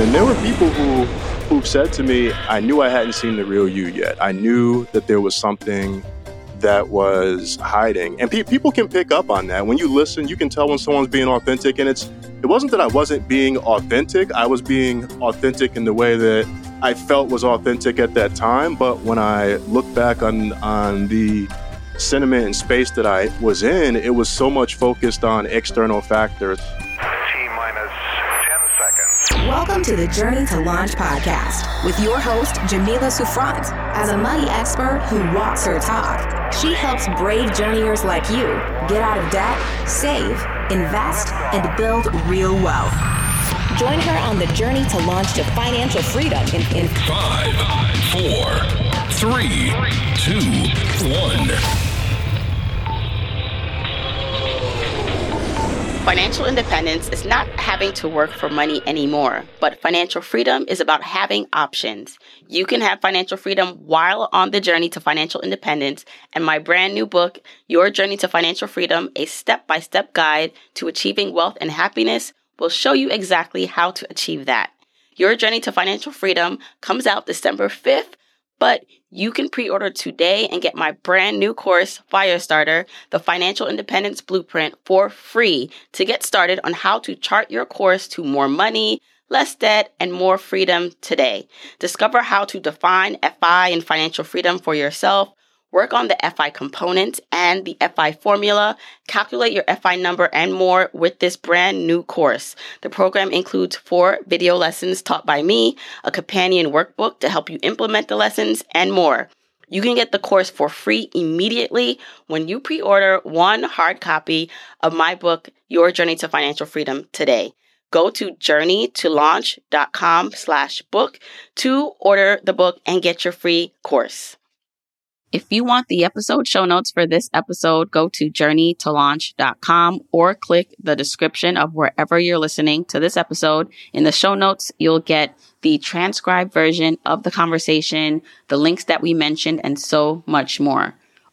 And there were people who who've said to me, I knew I hadn't seen the real you yet. I knew that there was something that was hiding. And pe- people can pick up on that. When you listen, you can tell when someone's being authentic. And it's it wasn't that I wasn't being authentic. I was being authentic in the way that I felt was authentic at that time. But when I look back on on the sentiment and space that I was in, it was so much focused on external factors. Welcome to the Journey to Launch podcast with your host, Jamila Souffrant. As a money expert who walks her talk, she helps brave journeyers like you get out of debt, save, invest, and build real wealth. Join her on the journey to launch to financial freedom in, in Five, four, three, two, one. Financial independence is not having to work for money anymore, but financial freedom is about having options. You can have financial freedom while on the journey to financial independence, and my brand new book, Your Journey to Financial Freedom, a step by step guide to achieving wealth and happiness, will show you exactly how to achieve that. Your Journey to Financial Freedom comes out December 5th but you can pre order today and get my brand new course, Firestarter, the Financial Independence Blueprint, for free to get started on how to chart your course to more money, less debt, and more freedom today. Discover how to define FI and financial freedom for yourself work on the FI component and the FI formula, calculate your FI number and more with this brand new course. The program includes four video lessons taught by me, a companion workbook to help you implement the lessons, and more. You can get the course for free immediately when you pre-order one hard copy of my book, Your Journey to Financial Freedom today. Go to journeytolaunch.com slash book to order the book and get your free course. If you want the episode show notes for this episode, go to journeytolaunch.com or click the description of wherever you're listening to this episode. In the show notes, you'll get the transcribed version of the conversation, the links that we mentioned, and so much more.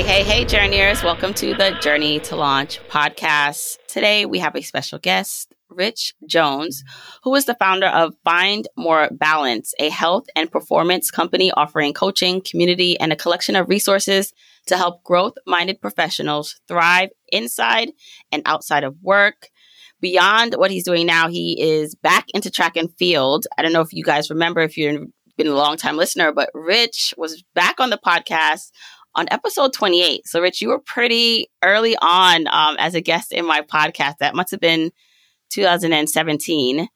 Hey, hey, hey, journeyers. Welcome to the Journey to Launch podcast. Today we have a special guest, Rich Jones, who is the founder of Find More Balance, a health and performance company offering coaching, community, and a collection of resources to help growth minded professionals thrive inside and outside of work. Beyond what he's doing now, he is back into track and field. I don't know if you guys remember if you've been a long time listener, but Rich was back on the podcast on episode 28. So, Rich, you were pretty early on um, as a guest in my podcast. That must have been 2017.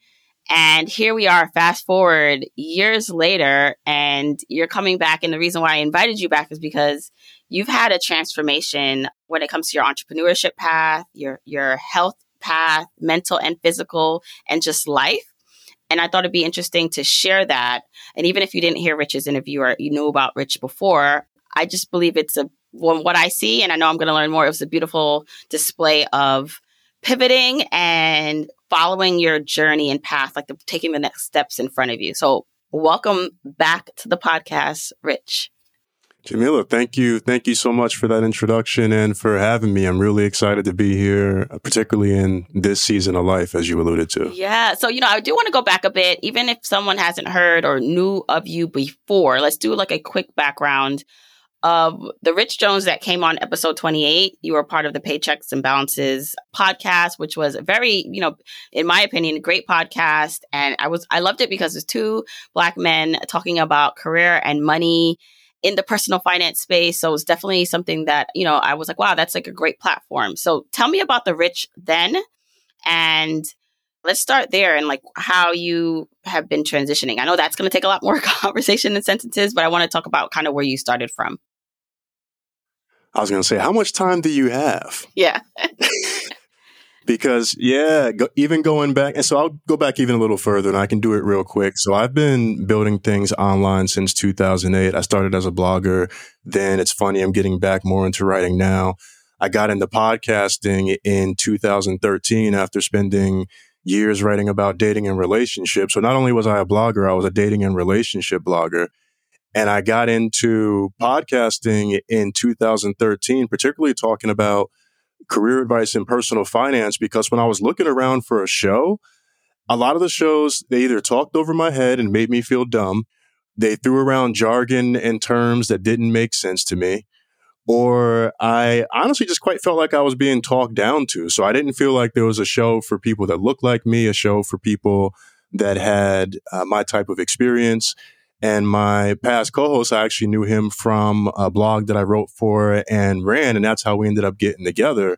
And here we are, fast forward years later, and you're coming back. And the reason why I invited you back is because you've had a transformation when it comes to your entrepreneurship path, your your health path, mental and physical, and just life. And I thought it'd be interesting to share that. And even if you didn't hear Rich's interview or you knew about Rich before, I just believe it's a what I see, and I know I'm going to learn more. It was a beautiful display of pivoting and following your journey and path, like the, taking the next steps in front of you. So, welcome back to the podcast, Rich. Jamila, thank you. Thank you so much for that introduction and for having me. I'm really excited to be here, uh, particularly in this season of life, as you alluded to. Yeah. So, you know, I do want to go back a bit, even if someone hasn't heard or knew of you before. Let's do like a quick background of the Rich Jones that came on episode 28. You were part of the Paychecks and Balances podcast, which was a very, you know, in my opinion, great podcast. And I was, I loved it because it's two black men talking about career and money in the personal finance space. So it's definitely something that, you know, I was like, wow, that's like a great platform. So tell me about the Rich then. And let's start there and like how you have been transitioning. I know that's going to take a lot more conversation and sentences, but I want to talk about kind of where you started from. I was going to say, how much time do you have? Yeah. because yeah, go, even going back, and so I'll go back even a little further, and I can do it real quick. So I've been building things online since 2008. I started as a blogger. Then it's funny, I'm getting back more into writing now. I got into podcasting in 2013 after spending years writing about dating and relationships. So not only was I a blogger, I was a dating and relationship blogger. And I got into podcasting in 2013, particularly talking about career advice and personal finance, because when I was looking around for a show, a lot of the shows, they either talked over my head and made me feel dumb. They threw around jargon and terms that didn't make sense to me. Or I honestly just quite felt like I was being talked down to. So I didn't feel like there was a show for people that looked like me, a show for people that had uh, my type of experience. And my past co-host, I actually knew him from a blog that I wrote for and ran, and that's how we ended up getting together.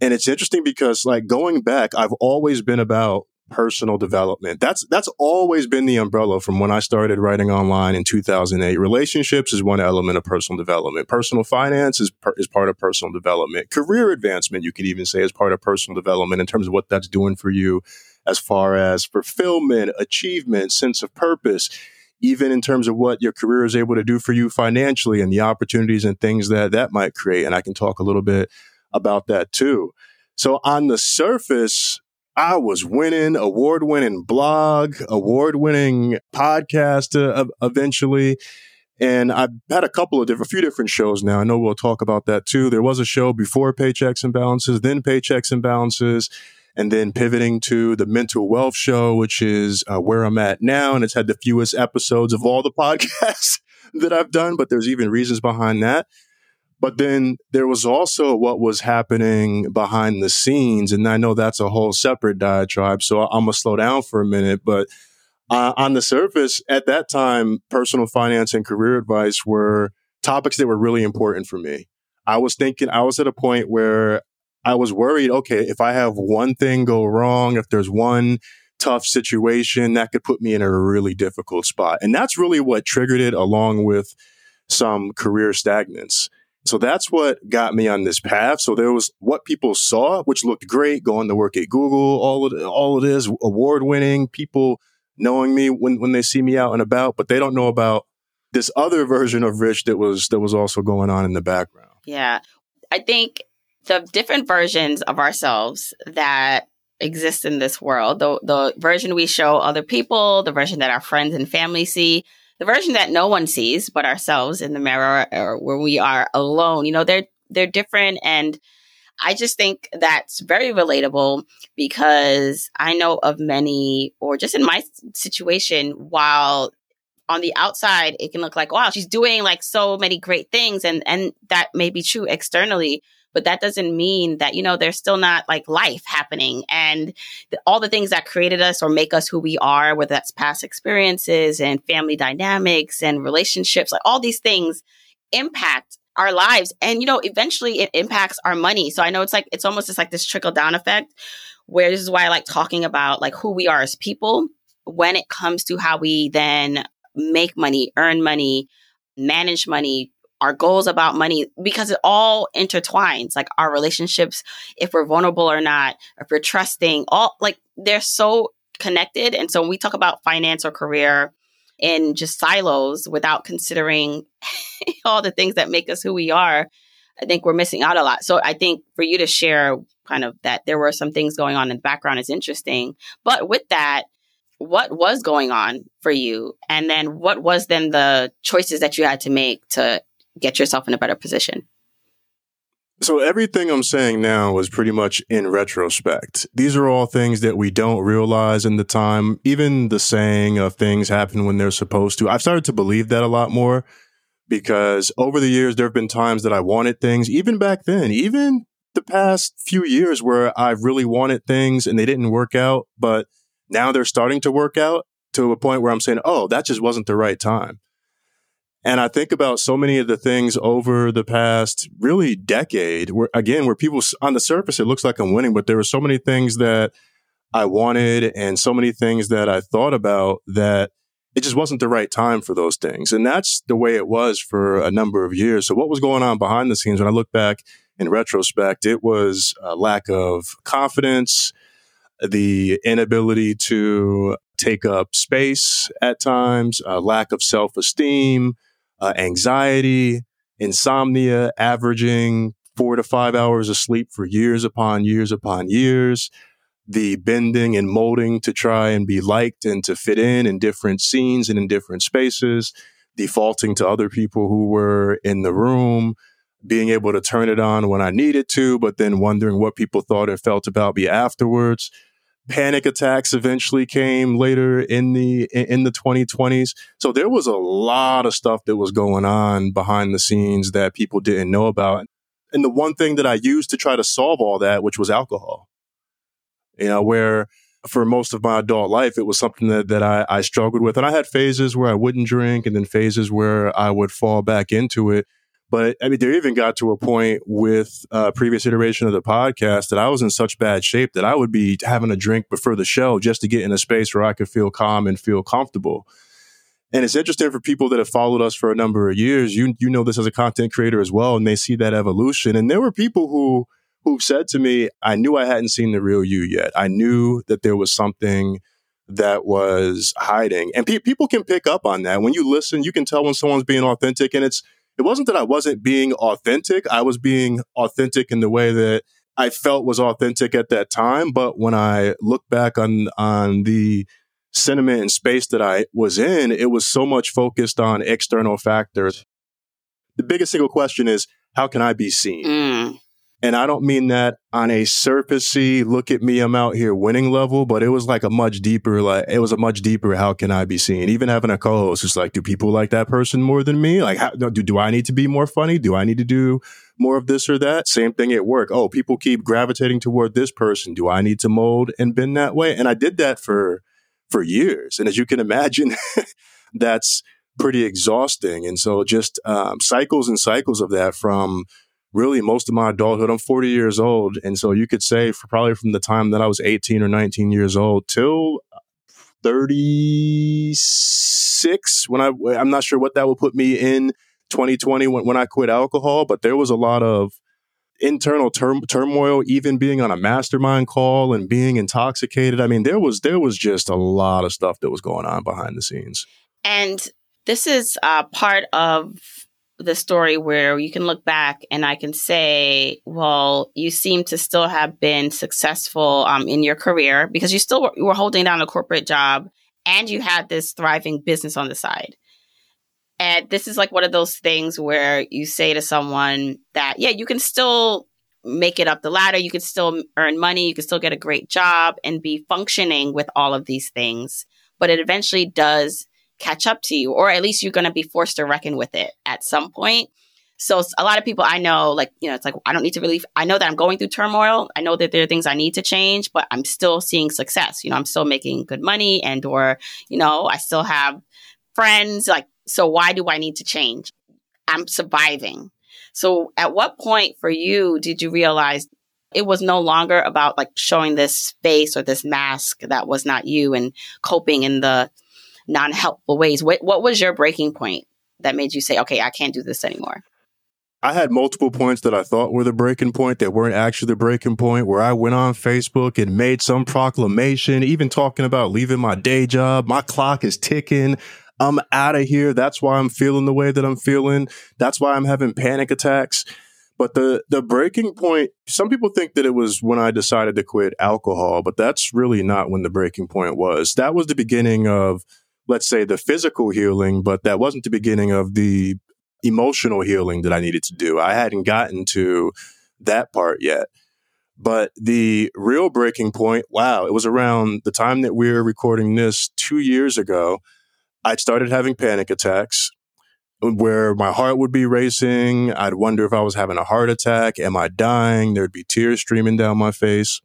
And it's interesting because, like, going back, I've always been about personal development. That's that's always been the umbrella from when I started writing online in 2008. Relationships is one element of personal development. Personal finance is per, is part of personal development. Career advancement, you could even say, is part of personal development in terms of what that's doing for you, as far as fulfillment, achievement, sense of purpose even in terms of what your career is able to do for you financially and the opportunities and things that that might create. And I can talk a little bit about that too. So on the surface, I was winning, award winning blog, award winning podcast uh, eventually. And I've had a couple of different, a few different shows now. I know we'll talk about that too. There was a show before Paychecks and Balances, then Paychecks and Balances and then pivoting to the mental wealth show, which is uh, where I'm at now. And it's had the fewest episodes of all the podcasts that I've done, but there's even reasons behind that. But then there was also what was happening behind the scenes. And I know that's a whole separate diatribe. So I'm going to slow down for a minute. But uh, on the surface, at that time, personal finance and career advice were topics that were really important for me. I was thinking, I was at a point where I was worried, okay, if I have one thing go wrong, if there's one tough situation, that could put me in a really difficult spot. And that's really what triggered it along with some career stagnance. So that's what got me on this path. So there was what people saw, which looked great, going to work at Google, all of all of this award winning, people knowing me when, when they see me out and about, but they don't know about this other version of Rich that was that was also going on in the background. Yeah. I think the different versions of ourselves that exist in this world. The, the version we show other people the version that our friends and family see the version that no one sees but ourselves in the mirror or where we are alone. You know they're they're different and I just think that's very relatable because I know of many, or just in my situation, while on the outside it can look like, wow, she's doing like so many great things, and and that may be true externally but that doesn't mean that, you know, there's still not like life happening and all the things that created us or make us who we are, whether that's past experiences and family dynamics and relationships, like all these things impact our lives. And, you know, eventually it impacts our money. So I know it's like, it's almost just like this trickle down effect where this is why I like talking about like who we are as people when it comes to how we then make money, earn money, manage money, our goals about money because it all intertwines like our relationships if we're vulnerable or not if we're trusting all like they're so connected. And so when we talk about finance or career in just silos without considering all the things that make us who we are i think we're missing out a lot. So i think for you to share kind of that there were some things going on in the background is interesting. But with that what was going on for you? And then what was then the choices that you had to make to get yourself in a better position. So everything I'm saying now is pretty much in retrospect. These are all things that we don't realize in the time. Even the saying of things happen when they're supposed to. I've started to believe that a lot more because over the years, there have been times that I wanted things, even back then, even the past few years where I've really wanted things and they didn't work out, but now they're starting to work out to a point where I'm saying, oh, that just wasn't the right time. And I think about so many of the things over the past really decade where again, where people on the surface, it looks like I'm winning, but there were so many things that I wanted and so many things that I thought about that it just wasn't the right time for those things. And that's the way it was for a number of years. So what was going on behind the scenes when I look back in retrospect. It was a lack of confidence, the inability to take up space at times, a lack of self esteem, uh, anxiety, insomnia, averaging four to five hours of sleep for years upon years upon years, the bending and molding to try and be liked and to fit in in different scenes and in different spaces, defaulting to other people who were in the room, being able to turn it on when I needed to, but then wondering what people thought and felt about me afterwards. Panic attacks eventually came later in the in the 2020s. So there was a lot of stuff that was going on behind the scenes that people didn't know about. And the one thing that I used to try to solve all that, which was alcohol. You know, where for most of my adult life, it was something that, that I, I struggled with. And I had phases where I wouldn't drink and then phases where I would fall back into it. But I mean, there even got to a point with a previous iteration of the podcast that I was in such bad shape that I would be having a drink before the show just to get in a space where I could feel calm and feel comfortable. And it's interesting for people that have followed us for a number of years. You you know this as a content creator as well, and they see that evolution. And there were people who who said to me, "I knew I hadn't seen the real you yet. I knew that there was something." that was hiding. And pe- people can pick up on that. When you listen, you can tell when someone's being authentic. And it's it wasn't that I wasn't being authentic. I was being authentic in the way that I felt was authentic at that time. But when I look back on, on the sentiment and space that I was in, it was so much focused on external factors. The biggest single question is, how can I be seen? Mm. And I don't mean that on a surfacey, look at me, I'm out here winning level, but it was like a much deeper, like, it was a much deeper, how can I be seen? Even having a co-host, it's like, do people like that person more than me? Like, how, do, do I need to be more funny? Do I need to do more of this or that? Same thing at work. Oh, people keep gravitating toward this person. Do I need to mold and bend that way? And I did that for, for years. And as you can imagine, that's pretty exhausting. And so just, um, cycles and cycles of that from, really most of my adulthood. I'm 40 years old. And so you could say for probably from the time that I was 18 or 19 years old till 36 when I, I'm not sure what that will put me in 2020 when, when I quit alcohol, but there was a lot of internal turmoil, even being on a mastermind call and being intoxicated. I mean, there was, there was just a lot of stuff that was going on behind the scenes. And this is uh, part of the story where you can look back and I can say, well, you seem to still have been successful um, in your career because you still were, were holding down a corporate job and you had this thriving business on the side. And this is like one of those things where you say to someone that, yeah, you can still make it up the ladder. You can still earn money. You can still get a great job and be functioning with all of these things. But it eventually does catch up to you, or at least you're going to be forced to reckon with it at some point. So a lot of people I know, like, you know, it's like, I don't need to really, I know that I'm going through turmoil. I know that there are things I need to change, but I'm still seeing success. You know, I'm still making good money and, or, you know, I still have friends. Like, so why do I need to change? I'm surviving. So at what point for you did you realize it was no longer about like showing this face or this mask that was not you and coping in the non helpful ways. What, what was your breaking point that made you say, okay, I can't do this anymore? I had multiple points that I thought were the breaking point that weren't actually the breaking point where I went on Facebook and made some proclamation, even talking about leaving my day job. My clock is ticking. I'm out of here. That's why I'm feeling the way that I'm feeling. That's why I'm having panic attacks. But the the breaking point, some people think that it was when I decided to quit alcohol, but that's really not when the breaking point was. That was the beginning of let's say the physical healing, but that wasn't the beginning of the emotional healing that I needed to do. I hadn't gotten to that part yet. But the real breaking point, wow, it was around the time that we were recording this two years ago. I'd started having panic attacks um, where my heart would be racing. I'd wonder if I was having a heart attack. Am I dying? There'd be tears streaming down my face.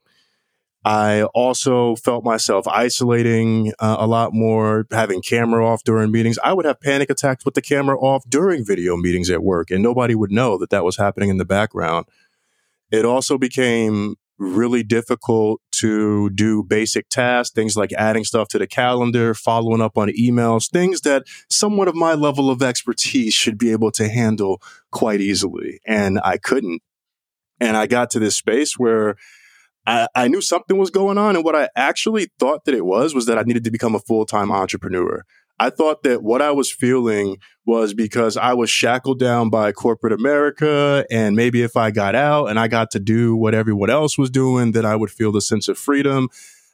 I also felt myself isolating uh, a lot more, having camera off during meetings. I would have panic attacks with the camera off during video meetings at work, and nobody would know that that was happening in the background. It also became really difficult to do basic tasks, things like adding stuff to the calendar, following up on emails, things that someone of my level of expertise should be able to handle quite easily. And I couldn't. And I got to this space where I, I knew something was going on. And what I actually thought that it was, was that I needed to become a full time entrepreneur. I thought that what I was feeling was because I was shackled down by corporate America. And maybe if I got out and I got to do what everyone else was doing, then I would feel the sense of freedom.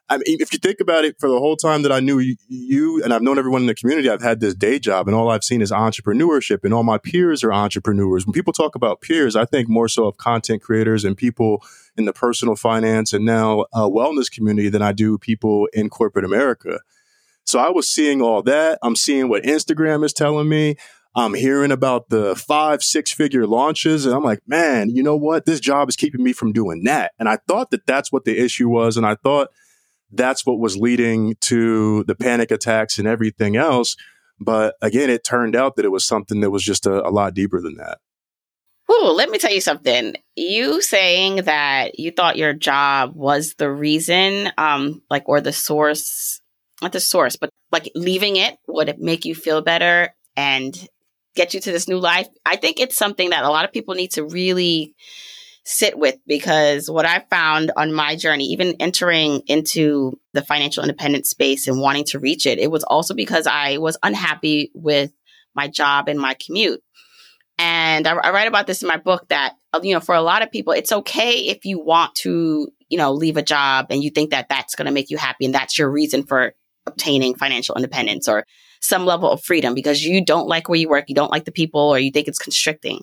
I mean, if you think about it, for the whole time that I knew you, and I've known everyone in the community, I've had this day job, and all I've seen is entrepreneurship, and all my peers are entrepreneurs. When people talk about peers, I think more so of content creators and people in the personal finance and now uh, wellness community than I do people in corporate America. So I was seeing all that. I'm seeing what Instagram is telling me. I'm hearing about the five, six figure launches. And I'm like, man, you know what? This job is keeping me from doing that. And I thought that that's what the issue was. And I thought that's what was leading to the panic attacks and everything else. But again, it turned out that it was something that was just a, a lot deeper than that. Let me tell you something. You saying that you thought your job was the reason, um, like, or the source, not the source, but like leaving it would make you feel better and get you to this new life. I think it's something that a lot of people need to really sit with because what I found on my journey, even entering into the financial independence space and wanting to reach it, it was also because I was unhappy with my job and my commute. And I, I write about this in my book that, uh, you know, for a lot of people, it's okay if you want to, you know, leave a job and you think that that's going to make you happy and that's your reason for obtaining financial independence or some level of freedom because you don't like where you work, you don't like the people, or you think it's constricting.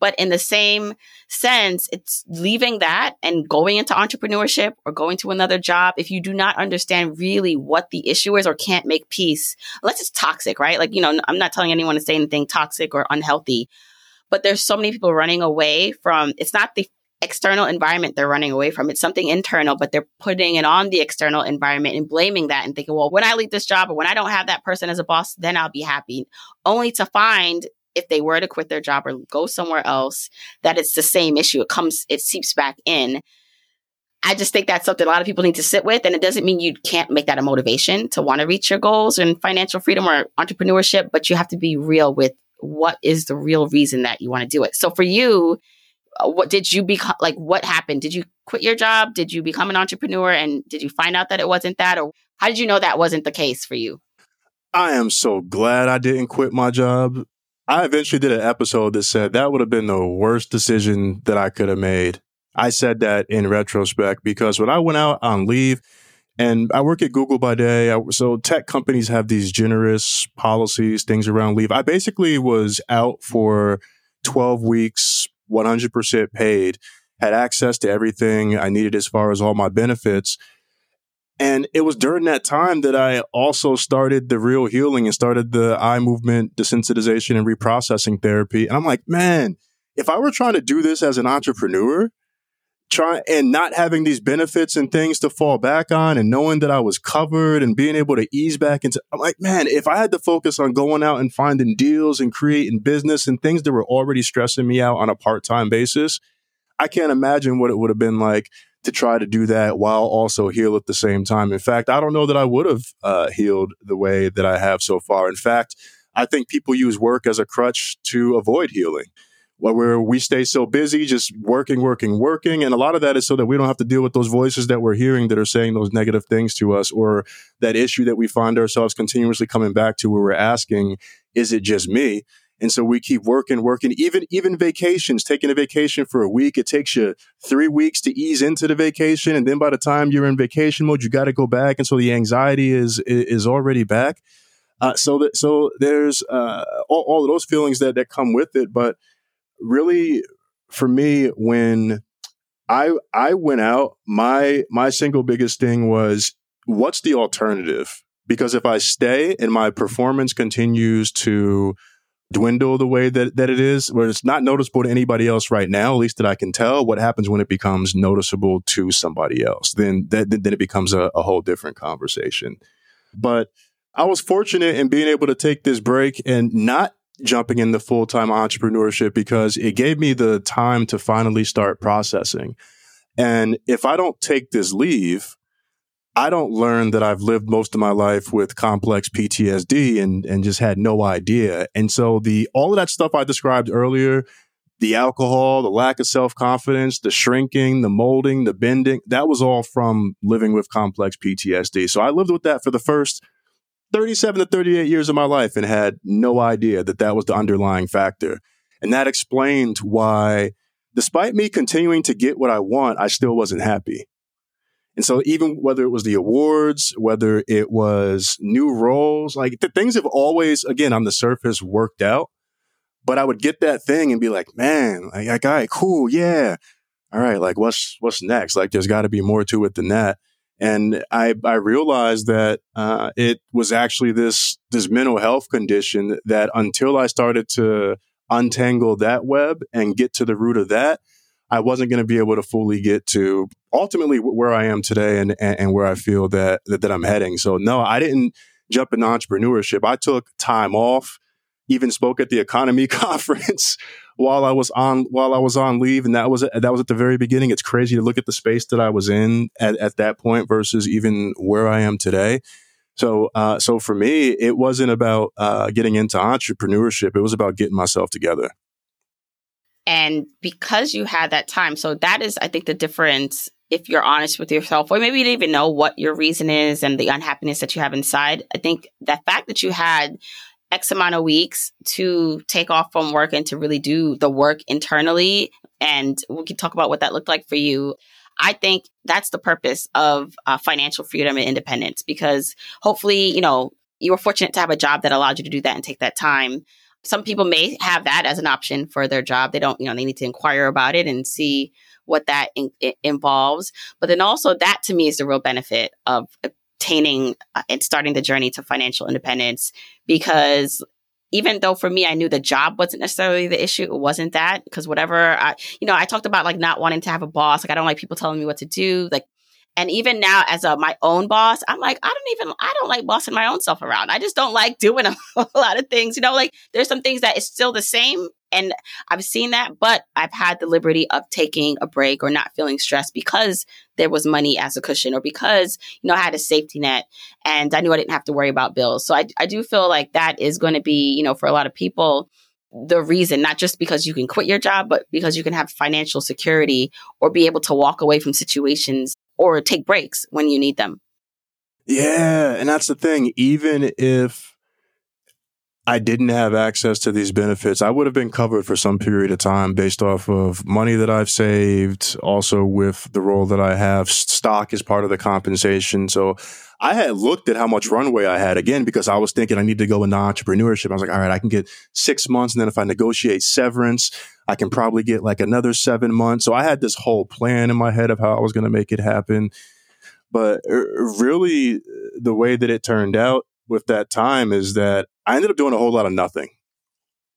But in the same sense, it's leaving that and going into entrepreneurship or going to another job. If you do not understand really what the issue is or can't make peace, unless it's toxic, right? Like, you know, I'm not telling anyone to say anything toxic or unhealthy, but there's so many people running away from, it's not the external environment they're running away from. It's something internal, but they're putting it on the external environment and blaming that and thinking, well, when I leave this job or when I don't have that person as a boss, then I'll be happy. Only to find if they were to quit their job or go somewhere else, that it's the same issue. It comes, it seeps back in. I just think that's something a lot of people need to sit with. And it doesn't mean you can't make that a motivation to want to reach your goals and financial freedom or entrepreneurship, but you have to be real with what is the real reason that you want to do it. So for you, uh, what did you become like what happened did you quit your job did you become an entrepreneur and did you find out that it wasn't that or how did you know that wasn't the case for you i am so glad i didn't quit my job I eventually did an episode that said that would have been the worst decision that I could have made. I said that in retrospect because when I went out on leave, and I work at Google by day. I, so tech companies have these generous policies, things around leave. I basically was out for 12 weeks, 100% paid, had access to everything I needed as far as all my benefits. And it was during that time that I also started the real healing and started the eye movement desensitization and reprocessing therapy. And I'm like, man, if I were trying to do this as an entrepreneur, trying and not having these benefits and things to fall back on and knowing that I was covered and being able to ease back into I'm like, man, if I had to focus on going out and finding deals and creating business and things that were already stressing me out on a part-time basis, I can't imagine what it would have been like to try to do that while also heal at the same time. In fact, I don't know that I would have uh, healed the way that I have so far. In fact, I think people use work as a crutch to avoid healing. Where we stay so busy, just working, working, working. And a lot of that is so that we don't have to deal with those voices that we're hearing that are saying those negative things to us or that issue that we find ourselves continuously coming back to where we're asking, is it just me? And so we keep working, working, even, even vacations, taking a vacation for a week. It takes you three weeks to ease into the vacation. And then by the time you're in vacation mode, you got to go back. And so the anxiety is, is already back. Uh, so that, so there's, uh, all, all of those feelings that, that come with it. But really for me, when I, I went out, my, my single biggest thing was what's the alternative? Because if I stay and my performance continues to, dwindle the way that, that it is, where it's not noticeable to anybody else right now, at least that I can tell. What happens when it becomes noticeable to somebody else? Then that, then it becomes a, a whole different conversation. But I was fortunate in being able to take this break and not jumping into full time entrepreneurship because it gave me the time to finally start processing. And if I don't take this leave, I don't learn that I've lived most of my life with complex PTSD and, and just had no idea. And so the, all of that stuff I described earlier the alcohol, the lack of self confidence, the shrinking, the molding, the bending, that was all from living with complex PTSD. So I lived with that for the first 37 to 38 years of my life and had no idea that that was the underlying factor. And that explained why, despite me continuing to get what I want, I still wasn't happy. And so even whether it was the awards, whether it was new roles, like the things have always, again, on the surface worked out. But I would get that thing and be like, man, like, like all right, cool, yeah. All right, like what's what's next? Like there's got to be more to it than that. And I I realized that uh, it was actually this this mental health condition that until I started to untangle that web and get to the root of that, I wasn't going to be able to fully get to ultimately where I am today and, and, and where I feel that, that, that I'm heading. So no, I didn't jump into entrepreneurship. I took time off even spoke at the economy conference while I was on while I was on leave, and that was that was at the very beginning. It's crazy to look at the space that I was in at, at that point versus even where I am today. So, uh, so for me, it wasn't about uh, getting into entrepreneurship. It was about getting myself together. And because you had that time, so that is, I think, the difference. If you're honest with yourself, or maybe you didn't even know what your reason is and the unhappiness that you have inside, I think the fact that you had X amount of weeks to take off from work and to really do the work internally. And we can talk about what that looked like for you. I think that's the purpose of uh, financial freedom and independence because hopefully, you know, you were fortunate to have a job that allowed you to do that and take that time. Some people may have that as an option for their job. They don't, you know, they need to inquire about it and see what that in- involves. But then also, that to me is the real benefit of attaining uh, and starting the journey to financial independence because even though for me I knew the job wasn't necessarily the issue, it wasn't that because whatever I, you know, I talked about like not wanting to have a boss. Like I don't like people telling me what to do. Like and even now, as a, my own boss, I'm like, I don't even, I don't like bossing my own self around. I just don't like doing a, a lot of things. You know, like there's some things that is still the same. And I've seen that, but I've had the liberty of taking a break or not feeling stressed because there was money as a cushion or because, you know, I had a safety net and I knew I didn't have to worry about bills. So I, I do feel like that is going to be, you know, for a lot of people, the reason, not just because you can quit your job, but because you can have financial security or be able to walk away from situations or take breaks when you need them. Yeah. And that's the thing. Even if I didn't have access to these benefits, I would have been covered for some period of time based off of money that I've saved, also with the role that I have. Stock is part of the compensation. So I had looked at how much runway I had again because I was thinking I need to go into entrepreneurship. I was like, all right, I can get six months. And then if I negotiate severance, I can probably get like another seven months. So I had this whole plan in my head of how I was going to make it happen. But uh, really, the way that it turned out with that time is that I ended up doing a whole lot of nothing,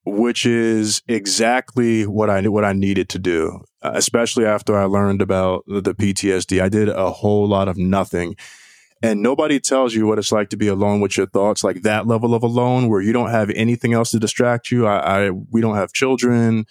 which is exactly what I what I needed to do. Uh, especially after I learned about the, PTSD, I did a whole lot of nothing. And nobody tells you what it's like to be alone with your thoughts, like that level of alone where you don't have anything else to distract you. I, I we don't have children.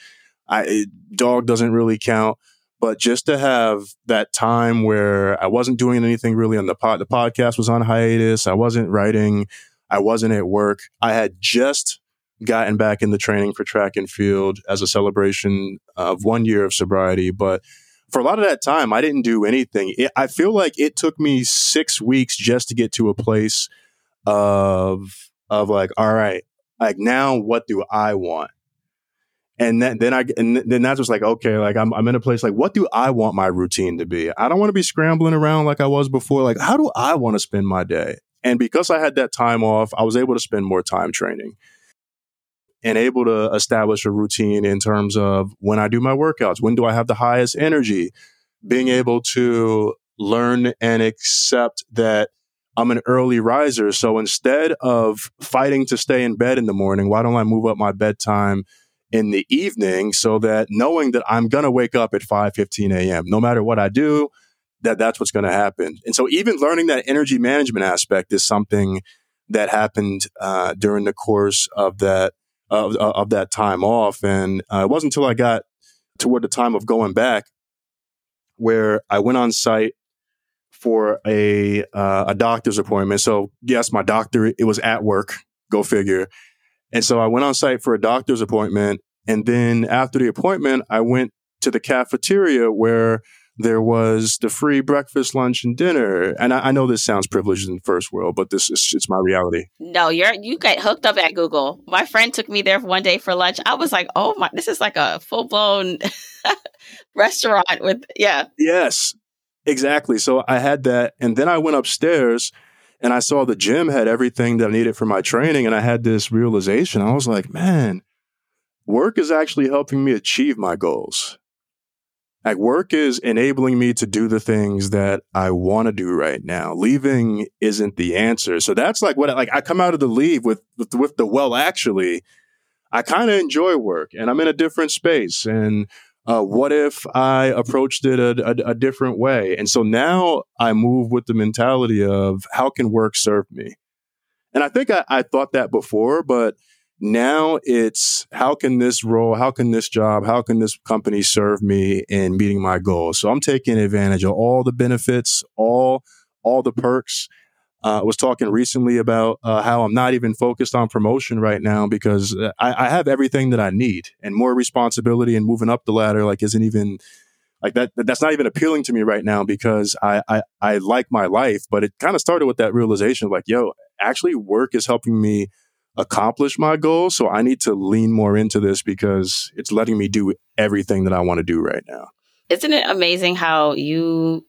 I dog doesn't really count. But just to have that time where I wasn't doing anything really on the pod, the podcast was on hiatus. I wasn't writing. I wasn't at work. I had just gotten back in the training for track and field as a celebration of one year of sobriety. But for a lot of that time, I didn't do anything. It, I feel like it took me six weeks just to get to a place of of like, all right, like now, what do I want? And then, then I, and then that's just like, okay, like I'm, I'm in a place like, what do I want my routine to be? I don't want to be scrambling around like I was before. Like, how do I want to spend my day? And because I had that time off, I was able to spend more time training and able to establish a routine in terms of when I do my workouts, when do I have the highest energy, being mm-hmm. able to learn and accept that I'm an early riser. So instead of fighting to stay in bed in the morning, why don't I move up my bedtime in the evening so that knowing that I'm going to wake up at 5:15 a.m., no matter what I do, that that's what's going to happen. And so even learning that energy management aspect is something that happened uh, during the course of that of, of that time off. And uh, it wasn't until I got toward the time of going back where I went on site for a uh, a doctor's appointment. So yes, my doctor it was at work. Go figure. And so I went on site for a doctor's appointment And then after the appointment, I went to the cafeteria where there was the free breakfast, lunch, and dinner. And I, I, know this sounds privileged in the first world, but this is it's my reality. No, you're you get hooked up at Google. My friend took me there one day for lunch. I was like, oh my, this is like a full blown restaurant with yeah. Yes, exactly. So I had that, and then I went upstairs. And I saw the gym had everything that I needed for my training. And I had this realization. I was like, man, work is actually helping me achieve my goals. Like work is enabling me to do the things that I want to do right now. Leaving isn't the answer. So that's like what like I come out of the leave with with, with the well actually I kind of enjoy work and I'm in a different space and uh, what if I approached it a, a, a different way? And so now I move with the mentality of how can work serve me? And I think I, I thought that before, but now it's how can this role, how can this job, how can this company serve me in meeting my goals? So I'm taking advantage of all the benefits, all all the perks. Uh, I was talking recently about uh, how I'm not even focused on promotion right now because uh, I, I, have everything that I need and more responsibility and moving up the ladder like isn't even like that. That's not even appealing to me right now because I I, I like my life, but it kind of started with that realization of like, yo, actually, work is helping me accomplish my goals. So I need to lean more into this because it's letting me do everything that I want to do right now. Isn't it amazing how you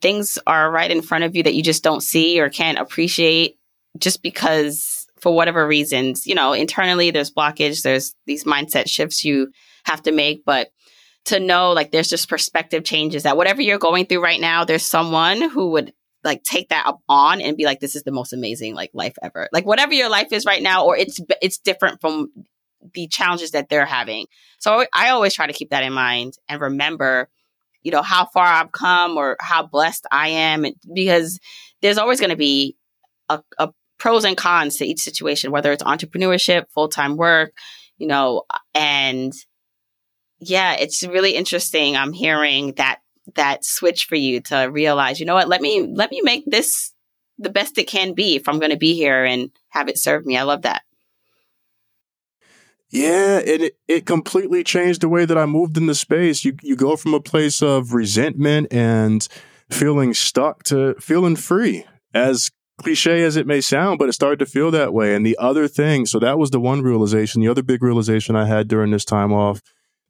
things are right in front of you that you just don't see or can't appreciate just because for whatever reasons, you know, internally there's blockage, there's these mindset shifts you have to make, but to know like there's just perspective changes that whatever you're going through right now, there's someone who would like take that up on and be like, this is the most amazing like life ever. Like whatever your life is right now, or it's it's different from the challenges that they're having. So I always try to keep that in mind and remember, you know, how far I've come or how blessed I am, because there's always going to be a, a pros and cons to each situation, whether it's entrepreneurship, full time work, you know, and yeah, it's really interesting. I'm hearing that that switch for you to realize, you know what, let me let me make this the best it can be if I'm going to be here and have it serve me. I love that. Yeah, and it it completely changed the way that I moved in the space. You you go from a place of resentment and feeling stuck to feeling free. As cliche as it may sound, but it started to feel that way. And the other thing, so that was the one realization. The other big realization I had during this time off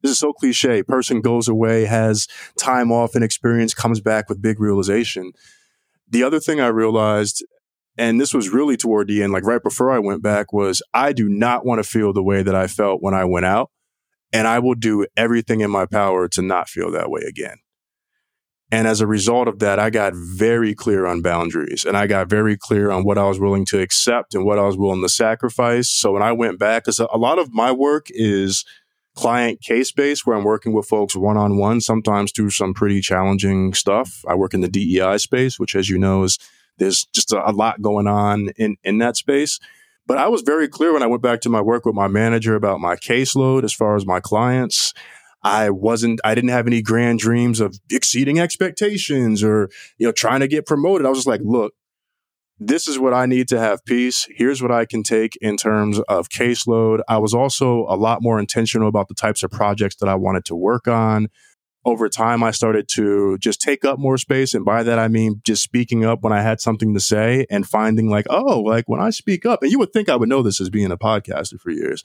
this is so cliche. Person goes away, has time off and experience, comes back with big realization. The other thing I realized, and this was really toward the end, like right before I went back, was I do not want to feel the way that I felt when I went out. And I will do everything in my power to not feel that way again. And as a result of that, I got very clear on boundaries and I got very clear on what I was willing to accept and what I was willing to sacrifice. So when I went back, because a lot of my work is client case based, where I'm working with folks one on one, sometimes through some pretty challenging stuff. I work in the DEI space, which, as you know, is there's just a, a lot going on in, in that space. But I was very clear when I went back to my work with my manager about my caseload as far as my clients. I wasn't, I didn't have any grand dreams of exceeding expectations or, you know, trying to get promoted. I was just like, look, this is what I need to have peace. Here's what I can take in terms of caseload. I was also a lot more intentional about the types of projects that I wanted to work on. Over time, I started to just take up more space. And by that, I mean just speaking up when I had something to say and finding like, oh, like when I speak up, and you would think I would know this as being a podcaster for years.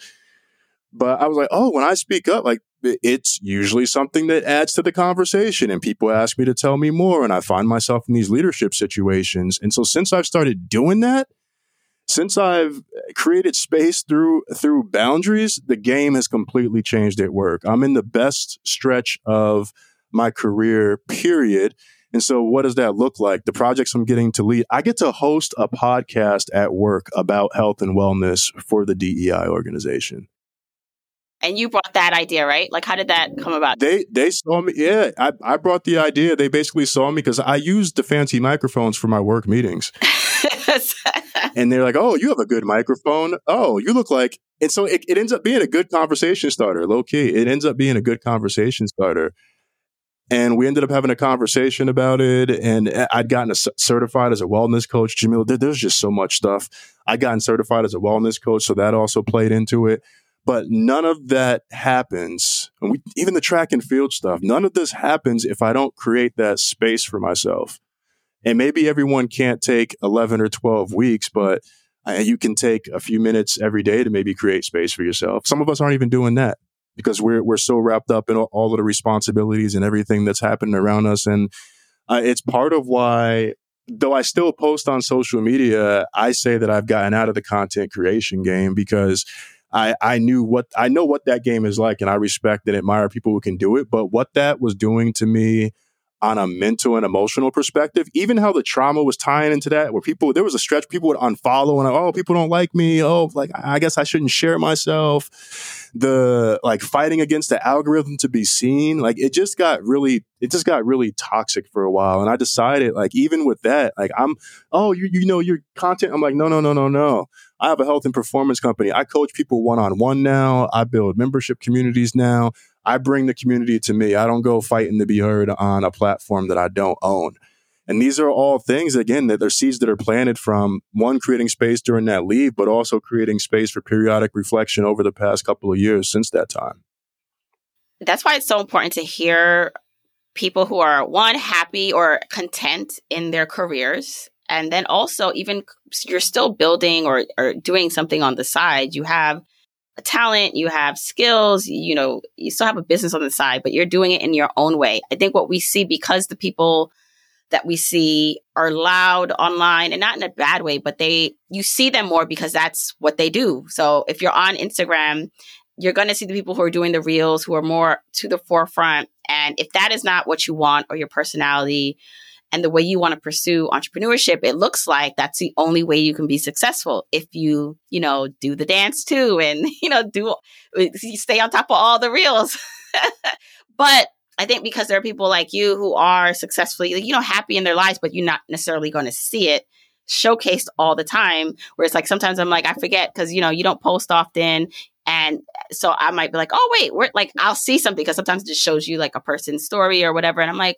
But I was like, oh, when I speak up, like it's usually something that adds to the conversation and people ask me to tell me more and I find myself in these leadership situations. And so since I've started doing that, since I've created space through through boundaries, the game has completely changed at work. I'm in the best stretch of my career, period. And so what does that look like? The projects I'm getting to lead, I get to host a podcast at work about health and wellness for the DEI organization. And you brought that idea, right? Like, how did that come about? They they saw me. Yeah, I, I brought the idea. They basically saw me because I used the fancy microphones for my work meetings. and they're like, "Oh, you have a good microphone. Oh, you look like." And so it, it ends up being a good conversation starter, low key. It ends up being a good conversation starter. And we ended up having a conversation about it. And I'd gotten certified as a wellness coach. Jamil, there, there's just so much stuff. I'd gotten certified as a wellness coach, so that also played into it. But none of that happens. And we, even the track and field stuff, none of this happens if I don't create that space for myself. And maybe everyone can't take 11 or 12 weeks, but uh, you can take a few minutes every day to maybe create space for yourself. Some of us aren't even doing that because we're, we're so wrapped up in all of the responsibilities and everything that's happening around us. And uh, it's part of why though I still post on social media, I say that I've gotten out of the content creation game because I, I knew what I know what that game is like and I respect and admire people who can do it. But what that was doing to me on a mental and emotional perspective, even how the trauma was tying into that, where people, there was a stretch, people would unfollow and, oh, people don't like me. Oh, like, I guess I shouldn't share myself. The like fighting against the algorithm to be seen, like, it just got really, it just got really toxic for a while. And I decided, like, even with that, like, I'm, oh, you, you know, your content. I'm like, no, no, no, no, no. I have a health and performance company. I coach people one on one now. I build membership communities now. I bring the community to me. I don't go fighting to be heard on a platform that I don't own. And these are all things, again, that are seeds that are planted from one, creating space during that leave, but also creating space for periodic reflection over the past couple of years since that time. That's why it's so important to hear people who are, one, happy or content in their careers. And then also, even you're still building or, or doing something on the side, you have talent, you have skills, you know, you still have a business on the side, but you're doing it in your own way. I think what we see because the people that we see are loud online and not in a bad way, but they, you see them more because that's what they do. So if you're on Instagram, you're going to see the people who are doing the reels who are more to the forefront. And if that is not what you want or your personality, and the way you want to pursue entrepreneurship, it looks like that's the only way you can be successful. If you, you know, do the dance too and, you know, do, stay on top of all the reels. but I think because there are people like you who are successfully, you know, happy in their lives, but you're not necessarily going to see it showcased all the time. Where it's like sometimes I'm like, I forget because, you know, you don't post often. And so I might be like, oh, wait, we're like, I'll see something because sometimes it just shows you like a person's story or whatever. And I'm like,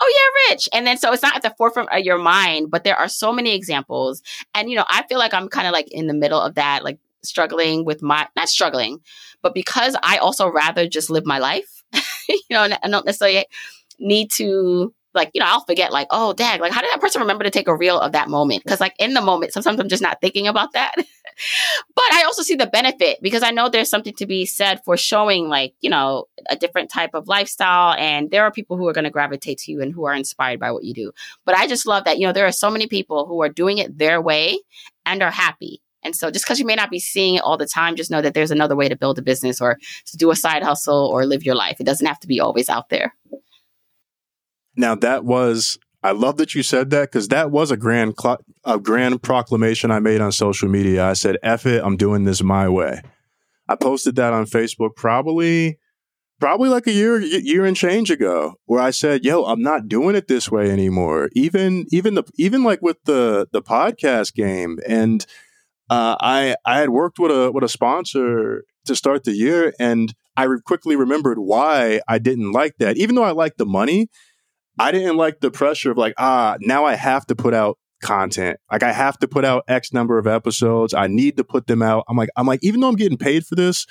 oh yeah, rich. And then so it's not at the forefront of your mind, but there are so many examples. And, you know, I feel like I'm kind of like in the middle of that, like struggling with my, not struggling, but because I also rather just live my life, you know, I don't necessarily need to like, you know, I'll forget like, oh, dang like, how did that person remember to take a reel of that moment? Cause like in the moment, sometimes I'm just not thinking about that. but I also see the benefit because I know there's something to be said for showing like, you know, a different type of lifestyle. And there are people who are going to gravitate to you and who are inspired by what you do. But I just love that, you know, there are so many people who are doing it their way and are happy. And so just because you may not be seeing it all the time, just know that there's another way to build a business or to do a side hustle or live your life. It doesn't have to be always out there. Now that was I love that you said that because that was a grand cl- a grand proclamation I made on social media. I said, "F it, I'm doing this my way." I posted that on Facebook probably probably like a year year and change ago where I said, "Yo, I'm not doing it this way anymore." Even even the even like with the the podcast game and uh, I I had worked with a with a sponsor to start the year and I quickly remembered why I didn't like that. Even though I liked the money, I didn't like the pressure of like, ah, now I have to put out content. Like I have to put out X number of episodes. I need to put them out. I'm like, I'm like, even though I'm getting paid for this,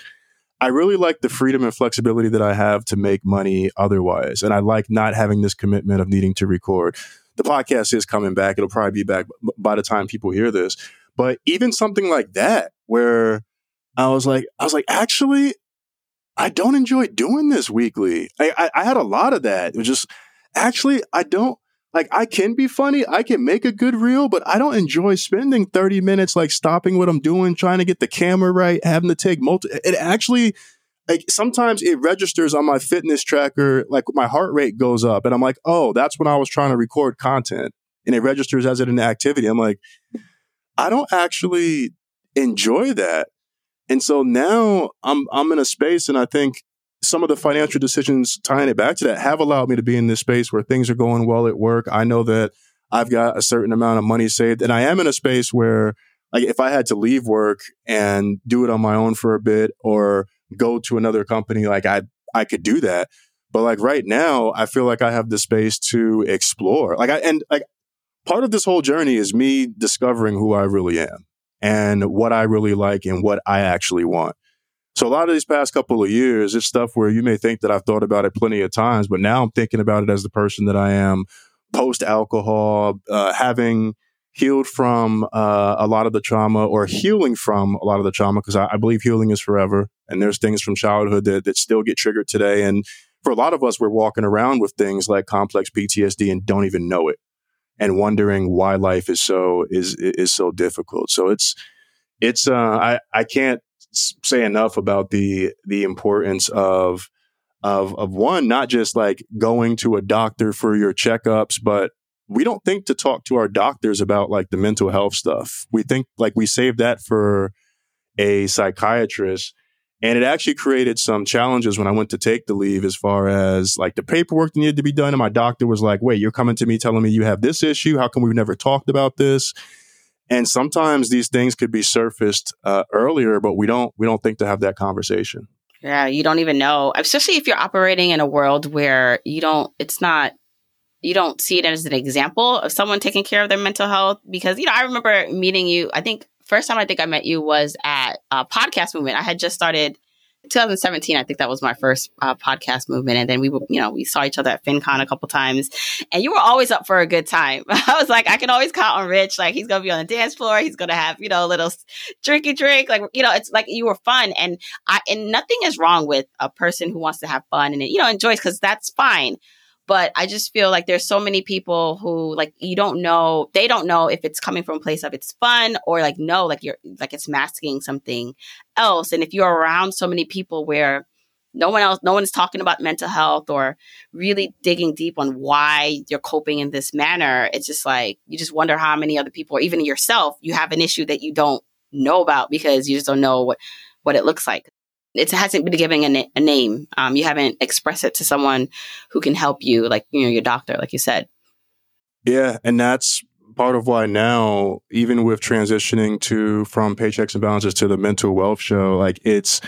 I really like the freedom and flexibility that I have to make money otherwise. And I like not having this commitment of needing to record. The podcast is coming back. It'll probably be back by the time people hear this. But even something like that, where I was like, I was like, actually, I don't enjoy doing this weekly. I, I, I had a lot of that. It was just, actually, I don't like I can be funny, I can make a good reel, but I don't enjoy spending 30 minutes like stopping what I'm doing, trying to get the camera right, having to take multi it actually like sometimes it registers on my fitness tracker, like my heart rate goes up and I'm like, oh, that's when I was trying to record content. And it registers as an activity. I'm like, I don't actually enjoy that. And so now I'm I'm in a space and I think some of the financial decisions tying it back to that have allowed me to be in this space where things are going well at work. I know that I've got a certain amount of money saved and I am in a space where like if I had to leave work and do it on my own for a bit or go to another company, like I, I could do that. But like right now, I feel like I have the space to explore. Like I, and like part of this whole journey is me discovering who I really am and what I really like and what I actually want. So a lot of these past couple of years, it's stuff where you may think that I've thought about it plenty of times, but now I'm thinking about it as the person that I am post alcohol, uh, having healed from uh, a lot of the trauma or healing from a lot of the trauma because I, I, believe healing is forever and there's things from childhood that, that still get triggered today and for a lot of us we're walking around with things like complex ptsd and don't even know it and wondering why life is so is is so difficult. So it's it's uh i i can't say enough about the the importance of of of one not just like going to a doctor for your checkups but we don't think to talk to our doctors about like the mental health stuff we think like we save that for a psychiatrist and it actually created some challenges when I went to take the leave as far as like the paperwork that needed to be done. And my doctor was like, wait, you're coming to me telling me you have this issue. How come we've never talked about this? And sometimes these things could be surfaced uh, earlier, but we don't we don't think to have that conversation. Yeah, you don't even know, especially if you're operating in a world where you don't. It's not. You don't see it as an example of someone taking care of their mental health because you know I remember meeting you. I think first time I think I met you was at a podcast movement. I had just started 2017, I think that was my first uh, podcast movement. And then we, you know, we saw each other at FinCon a couple times and you were always up for a good time. I was like, I can always count on Rich. Like he's going to be on the dance floor. He's going to have, you know, a little drinky drink. Like, you know, it's like you were fun and I, and nothing is wrong with a person who wants to have fun and, you know, enjoys because that's fine. But I just feel like there's so many people who like you don't know, they don't know if it's coming from a place of it's fun or like no, like you're like it's masking something else. And if you're around so many people where no one else, no one's talking about mental health or really digging deep on why you're coping in this manner, it's just like you just wonder how many other people, or even yourself, you have an issue that you don't know about because you just don't know what what it looks like it hasn't been given a, na- a name. Um, you haven't expressed it to someone who can help you, like you know your doctor, like you said. Yeah, and that's part of why now, even with transitioning to from paychecks and balances to the mental wealth show, like it's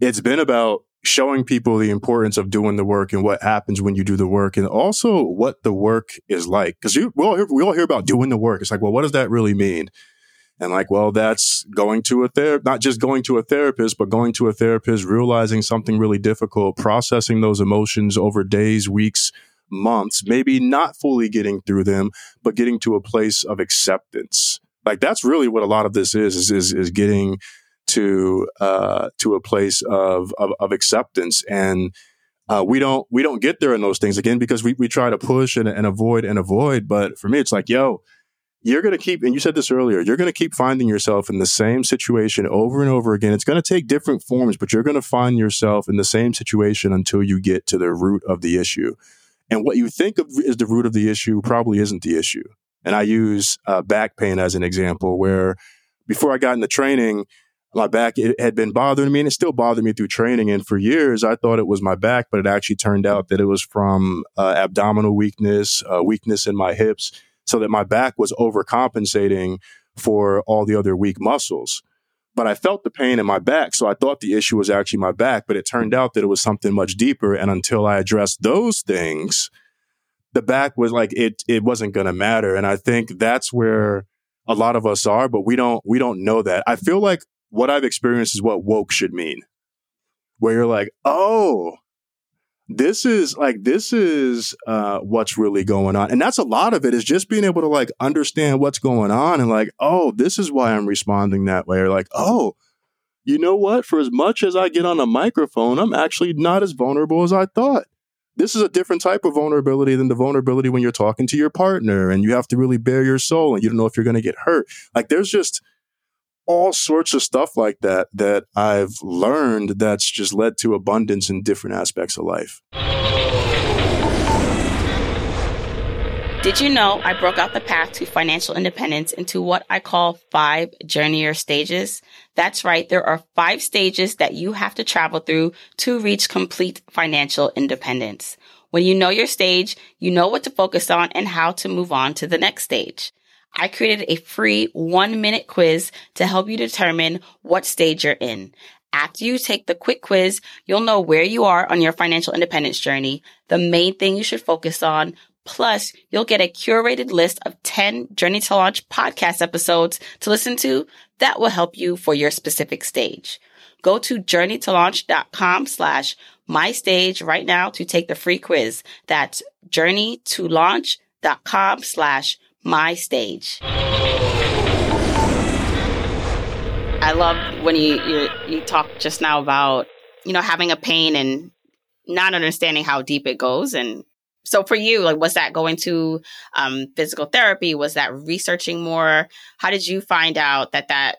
it's been about showing people the importance of doing the work and what happens when you do the work, and also what the work is like. Because we all hear, we all hear about doing the work. It's like, well, what does that really mean? And like, well, that's going to a therapist, not just going to a therapist, but going to a therapist, realizing something really difficult, processing those emotions over days, weeks, months, maybe not fully getting through them, but getting to a place of acceptance. Like that's really what a lot of this is, is, is, is getting to, uh, to a place of, of, of acceptance. And, uh, we don't, we don't get there in those things again because we, we try to push and, and avoid and avoid. But for me, it's like, yo, you're going to keep, and you said this earlier, you're going to keep finding yourself in the same situation over and over again. It's going to take different forms, but you're going to find yourself in the same situation until you get to the root of the issue. And what you think of is the root of the issue probably isn't the issue. And I use uh, back pain as an example where before I got into training, my back it had been bothering me and it still bothered me through training. And for years, I thought it was my back, but it actually turned out that it was from uh, abdominal weakness, uh, weakness in my hips so that my back was overcompensating for all the other weak muscles. But I felt the pain in my back. So I thought the issue was actually my back, but it turned out that it was something much deeper. And until I addressed those things, the back was like, it, it wasn't going to matter. And I think that's where a lot of us are, but we don't, we don't know that. I feel like what I've experienced is what woke should mean, where you're like, oh, this is like this is uh what's really going on. And that's a lot of it is just being able to like understand what's going on and like oh this is why i'm responding that way. Or like oh you know what? For as much as i get on a microphone i'm actually not as vulnerable as i thought. This is a different type of vulnerability than the vulnerability when you're talking to your partner and you have to really bare your soul and you don't know if you're going to get hurt. Like there's just all sorts of stuff like that that I've learned that's just led to abundance in different aspects of life. Did you know I broke out the path to financial independence into what I call five journeyer stages? That's right. There are five stages that you have to travel through to reach complete financial independence. When you know your stage, you know what to focus on and how to move on to the next stage. I created a free one minute quiz to help you determine what stage you're in. After you take the quick quiz, you'll know where you are on your financial independence journey, the main thing you should focus on. Plus, you'll get a curated list of 10 Journey to Launch podcast episodes to listen to that will help you for your specific stage. Go to journeytolaunch.com slash my stage right now to take the free quiz. That's journeytolaunch.com slash my stage. I love when you, you you talk just now about you know having a pain and not understanding how deep it goes. And so for you like was that going to um, physical therapy? Was that researching more? How did you find out that that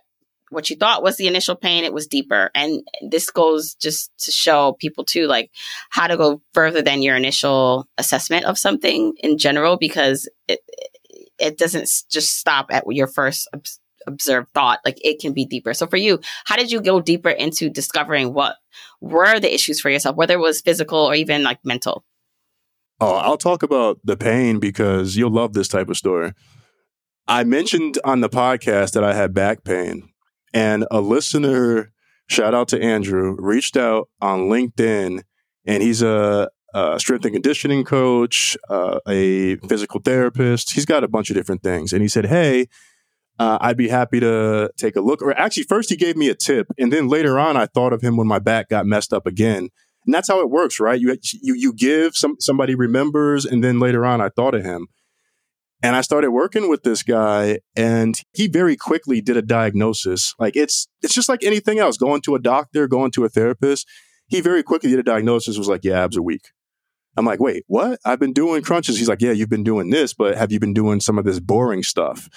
what you thought was the initial pain it was deeper? And this goes just to show people too like how to go further than your initial assessment of something in general because it it doesn't just stop at your first observed thought like it can be deeper. So for you how did you go deeper into discovering what were the issues for yourself whether it was physical or even like mental? Oh i'll talk about the pain because you'll love this type of story. I mentioned on the podcast that i had back pain and a listener shout out to andrew reached out on linkedin and he's a, a strength and conditioning coach, uh, a physical therapist. He's got a bunch of different things. And he said, Hey, uh, I'd be happy to take a look. Or actually, first he gave me a tip, and then later on, I thought of him when my back got messed up again. And that's how it works, right? You you you give some somebody remembers, and then later on, I thought of him, and I started working with this guy, and he very quickly did a diagnosis. Like it's it's just like anything else, going to a doctor, going to a therapist. He very quickly did a diagnosis. Was like, yeah, abs are weak. I'm like, wait, what? I've been doing crunches. He's like, yeah, you've been doing this, but have you been doing some of this boring stuff?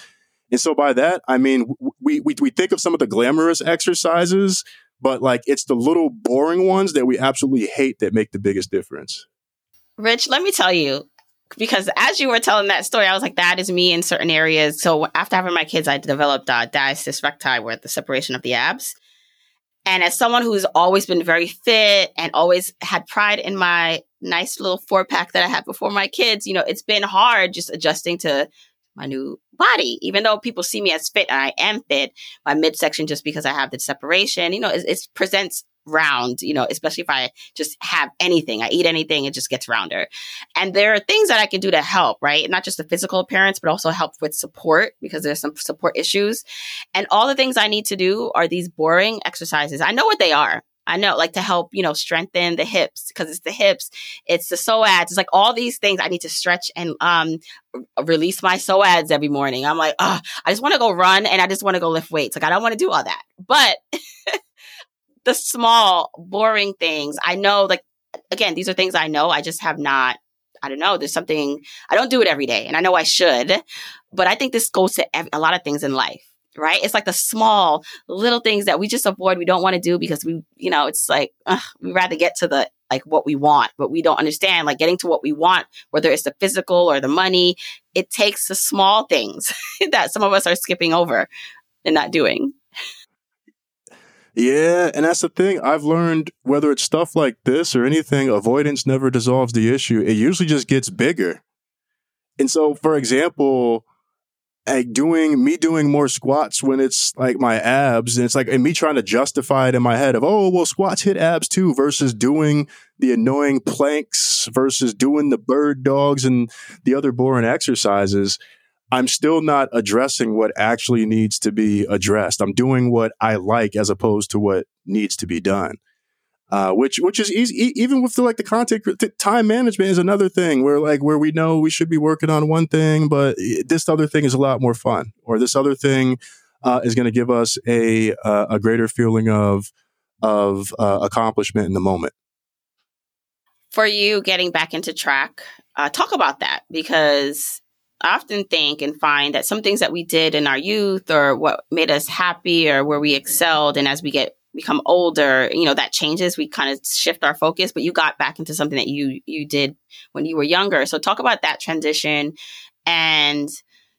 And so by that, I mean, we, we, we think of some of the glamorous exercises, but like it's the little boring ones that we absolutely hate that make the biggest difference. Rich, let me tell you, because as you were telling that story, I was like, that is me in certain areas. So after having my kids, I developed uh, diastasis recti, where the separation of the abs. And as someone who's always been very fit and always had pride in my nice little four pack that I had before my kids, you know, it's been hard just adjusting to my new body. Even though people see me as fit and I am fit, my midsection, just because I have the separation, you know, it, it presents round, you know, especially if I just have anything, I eat anything, it just gets rounder. And there are things that I can do to help, right? Not just the physical appearance, but also help with support because there's some support issues. And all the things I need to do are these boring exercises. I know what they are. I know, like to help, you know, strengthen the hips because it's the hips, it's the psoas, it's like all these things I need to stretch and um release my psoas every morning. I'm like, oh, I just want to go run and I just want to go lift weights. Like I don't want to do all that. But the small, boring things, I know, like again, these are things I know. I just have not I don't know. There's something I don't do it every day, and I know I should, but I think this goes to every, a lot of things in life right? It's like the small little things that we just avoid. We don't want to do because we, you know, it's like ugh, we rather get to the like what we want, but we don't understand like getting to what we want, whether it's the physical or the money. It takes the small things that some of us are skipping over and not doing. Yeah, and that's the thing. I've learned whether it's stuff like this or anything, avoidance never dissolves the issue. It usually just gets bigger. And so, for example, like doing me doing more squats when it's like my abs and it's like and me trying to justify it in my head of oh well squats hit abs too versus doing the annoying planks versus doing the bird dogs and the other boring exercises i'm still not addressing what actually needs to be addressed. I'm doing what i like as opposed to what needs to be done uh, which which is easy even with the, like the content time management is another thing where like where we know we should be working on one thing but this other thing is a lot more fun or this other thing uh, is going to give us a uh, a greater feeling of of uh, accomplishment in the moment. For you getting back into track uh, talk about that because I often think and find that some things that we did in our youth or what made us happy or where we excelled and as we get become older, you know, that changes. We kind of shift our focus, but you got back into something that you you did when you were younger. So talk about that transition and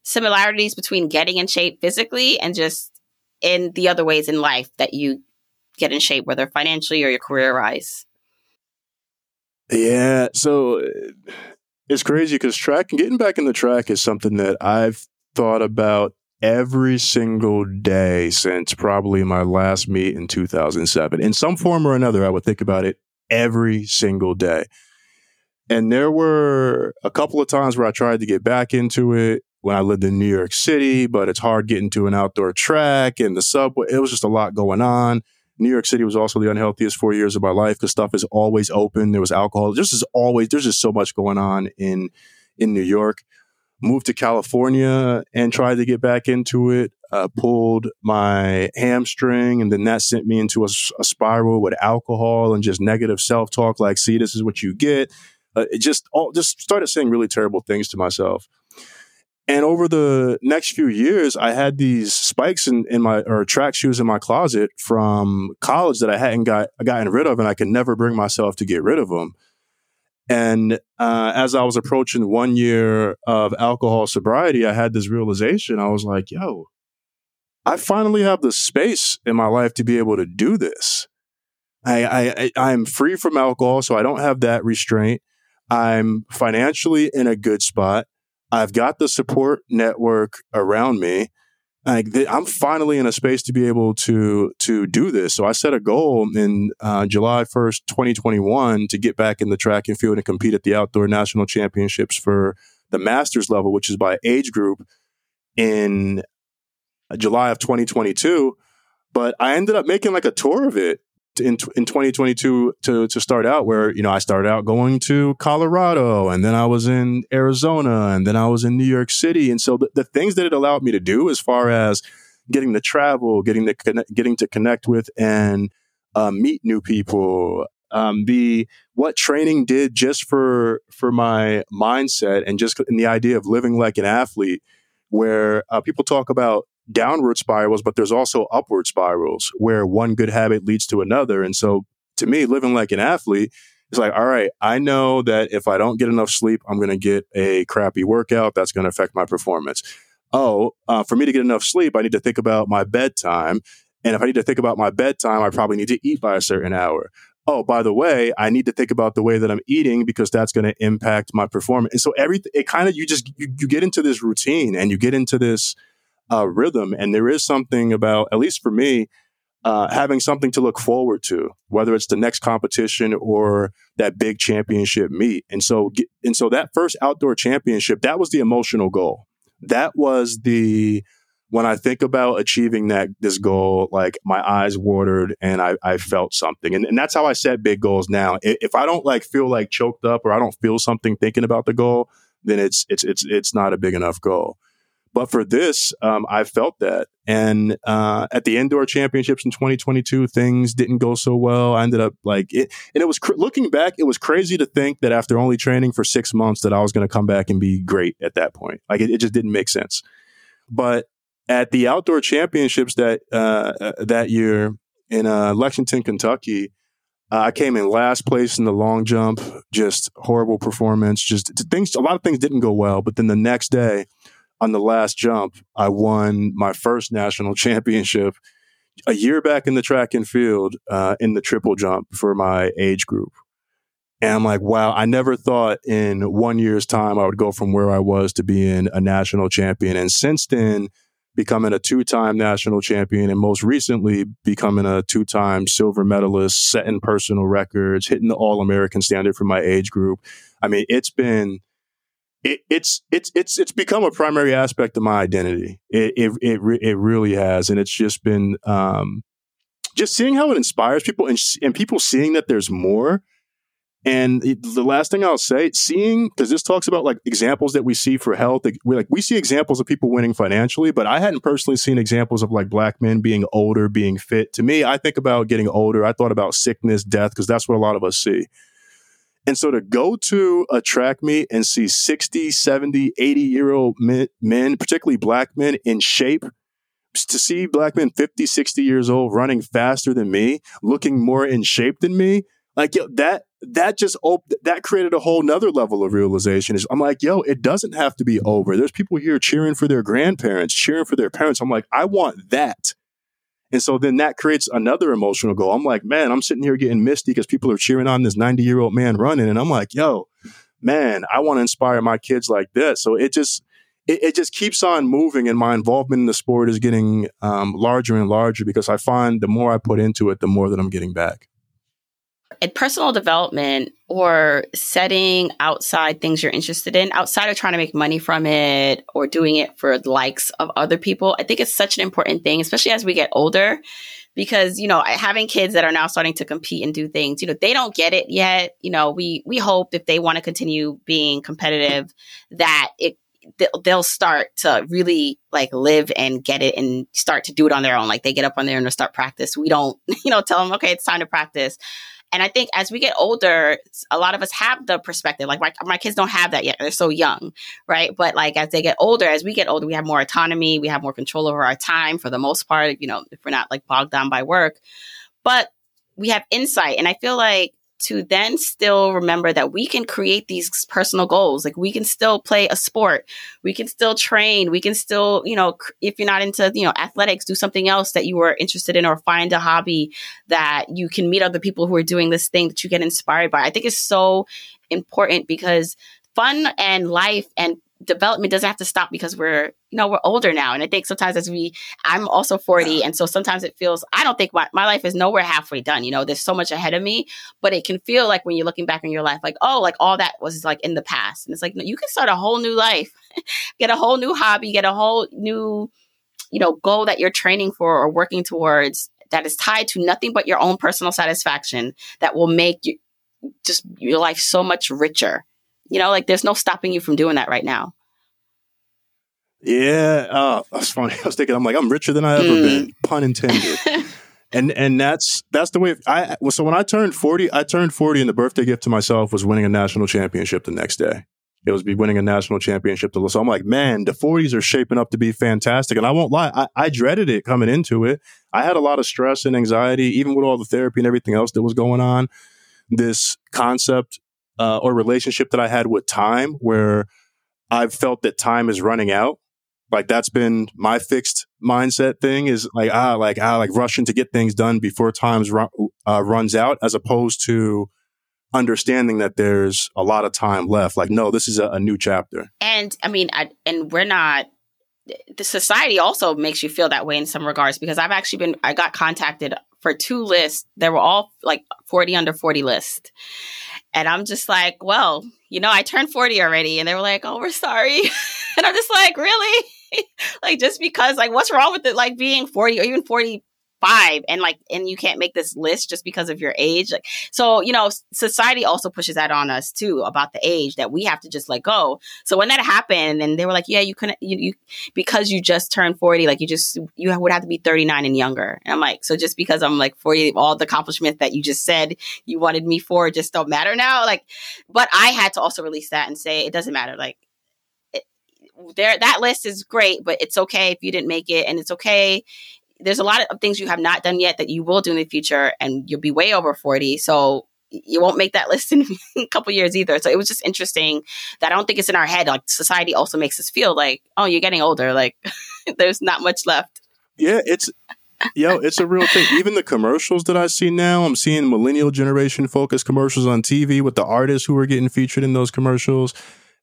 similarities between getting in shape physically and just in the other ways in life that you get in shape, whether financially or your career wise. Yeah, so it's crazy because track and getting back in the track is something that I've thought about every single day since probably my last meet in 2007. In some form or another, I would think about it every single day. And there were a couple of times where I tried to get back into it when I lived in New York City, but it's hard getting to an outdoor track and the subway. It was just a lot going on. New York City was also the unhealthiest four years of my life because stuff is always open. There was alcohol. There's just always there's just so much going on in in New York. Moved to California and tried to get back into it. Uh, pulled my hamstring, and then that sent me into a, a spiral with alcohol and just negative self talk. Like, see, this is what you get. Uh, it just all just started saying really terrible things to myself. And over the next few years, I had these spikes in, in my or track shoes in my closet from college that I hadn't got gotten rid of, and I could never bring myself to get rid of them. And uh, as I was approaching one year of alcohol sobriety, I had this realization. I was like, "Yo, I finally have the space in my life to be able to do this. I, I I'm free from alcohol, so I don't have that restraint. I'm financially in a good spot." I've got the support network around me. Like I'm finally in a space to be able to to do this. So I set a goal in uh, July 1st, 2021, to get back in the track and field and compete at the outdoor national championships for the masters level, which is by age group, in July of 2022. But I ended up making like a tour of it in in 2022 to to start out where you know I started out going to Colorado and then I was in Arizona and then I was in New York City. And so the, the things that it allowed me to do as far as getting to travel getting to connect, getting to connect with and uh, meet new people um, the what training did just for for my mindset and just in the idea of living like an athlete where uh, people talk about downward spirals, but there's also upward spirals where one good habit leads to another. And so to me, living like an athlete is like, all right, I know that if I don't get enough sleep, I'm going to get a crappy workout that's going to affect my performance. Oh, uh, for me to get enough sleep, I need to think about my bedtime. And if I need to think about my bedtime, I probably need to eat by a certain hour. Oh, by the way, I need to think about the way that I'm eating because that's going to impact my performance. And so everything, it kind of, you just, you, you get into this routine and you get into this, uh, rhythm. And there is something about, at least for me, uh, having something to look forward to, whether it's the next competition or that big championship meet. And so, and so that first outdoor championship, that was the emotional goal. That was the, when I think about achieving that, this goal, like my eyes watered and I, I felt something. And, and that's how I set big goals now. If I don't like feel like choked up or I don't feel something thinking about the goal, then it's, it's, it's, it's not a big enough goal. But for this, um, I felt that. And uh, at the indoor championships in 2022, things didn't go so well. I ended up like it, and it was cr- looking back, it was crazy to think that after only training for six months, that I was going to come back and be great at that point. Like it, it just didn't make sense. But at the outdoor championships that uh, uh that year in uh, Lexington, Kentucky, uh, I came in last place in the long jump. Just horrible performance. Just things. A lot of things didn't go well. But then the next day on the last jump, I won my first national championship a year back in the track and field uh, in the triple jump for my age group. And I'm like, wow, I never thought in one year's time I would go from where I was to being a national champion. And since then, becoming a two time national champion and most recently becoming a two time silver medalist, setting personal records, hitting the All American standard for my age group. I mean, it's been it, it's it's it's it's become a primary aspect of my identity. It it it, re- it really has, and it's just been um, just seeing how it inspires people and and people seeing that there's more. And the last thing I'll say, seeing because this talks about like examples that we see for health. We like we see examples of people winning financially, but I hadn't personally seen examples of like black men being older, being fit. To me, I think about getting older. I thought about sickness, death, because that's what a lot of us see. And so to go to a track meet and see 60, 70, 80 year old men, men, particularly black men in shape, to see black men 50, 60 years old running faster than me, looking more in shape than me, like yo, that that just op- that created a whole nother level of realization. I'm like, yo, it doesn't have to be over. There's people here cheering for their grandparents, cheering for their parents. I'm like, I want that. And so then that creates another emotional goal. I'm like, man, I'm sitting here getting misty because people are cheering on this 90 year old man running. And I'm like, yo, man, I want to inspire my kids like this. So it just, it, it, just keeps on moving and my involvement in the sport is getting um, larger and larger because I find the more I put into it, the more that I'm getting back in personal development or setting outside things you're interested in, outside of trying to make money from it or doing it for the likes of other people, I think it's such an important thing, especially as we get older, because you know having kids that are now starting to compete and do things you know they don't get it yet. You know we we hope if they want to continue being competitive that it they'll start to really like live and get it and start to do it on their own. Like they get up on there and start practice. We don't you know tell them okay it's time to practice and I think as we get older, a lot of us have the perspective. Like my, my kids don't have that yet. They're so young, right? But like as they get older, as we get older, we have more autonomy. We have more control over our time for the most part, you know, if we're not like bogged down by work. But we have insight. And I feel like to then still remember that we can create these personal goals. Like we can still play a sport, we can still train, we can still, you know, if you're not into, you know, athletics, do something else that you are interested in or find a hobby that you can meet other people who are doing this thing that you get inspired by. I think it's so important because fun and life and development doesn't have to stop because we're you know we're older now. And i think sometimes as we i'm also 40 and so sometimes it feels i don't think my, my life is nowhere halfway done you know? There's so much ahead of me but it can feel like when you're looking back on your life like oh like all that was like in the past. And it's like no, you can start a whole new life get a whole new hobby get a whole new you know goal that you're training for or working towards that is tied to nothing but your own personal satisfaction that will make you just your life so much richer you know, like there's no stopping you from doing that right now. Yeah, uh, that's funny. I was thinking, I'm like, I'm richer than I ever mm. been, pun intended. and and that's that's the way I. So when I turned 40, I turned 40, and the birthday gift to myself was winning a national championship the next day. It was be winning a national championship. So I'm like, man, the 40s are shaping up to be fantastic. And I won't lie, I, I dreaded it coming into it. I had a lot of stress and anxiety, even with all the therapy and everything else that was going on. This concept uh, or relationship that I had with time where I've felt that time is running out. Like that's been my fixed mindset thing is like, ah, like, ah, like rushing to get things done before times run, uh, runs out as opposed to understanding that there's a lot of time left. Like, no, this is a, a new chapter. And I mean, I, and we're not, the society also makes you feel that way in some regards because I've actually been, I got contacted for two lists. They were all like 40 under 40 list. And I'm just like, well, you know, I turned 40 already. And they were like, oh, we're sorry. and I'm just like, really? like, just because, like, what's wrong with it? Like, being 40 or even 40 five and like and you can't make this list just because of your age like so you know society also pushes that on us too about the age that we have to just let go. So when that happened and they were like yeah you couldn't you, you because you just turned 40 like you just you would have to be 39 and younger. And i'm like so just because i'm like 40 all the accomplishments that you just said you wanted me for just don't matter now? Like but i had to also release that and say it doesn't matter like there that list is great but it's okay if you didn't make it and it's okay there's a lot of things you have not done yet that you will do in the future, and you'll be way over 40. So you won't make that list in a couple years either. So it was just interesting that I don't think it's in our head. Like society also makes us feel like, oh, you're getting older. Like there's not much left. Yeah, it's yo, it's a real thing. Even the commercials that I see now, I'm seeing millennial generation focused commercials on TV with the artists who are getting featured in those commercials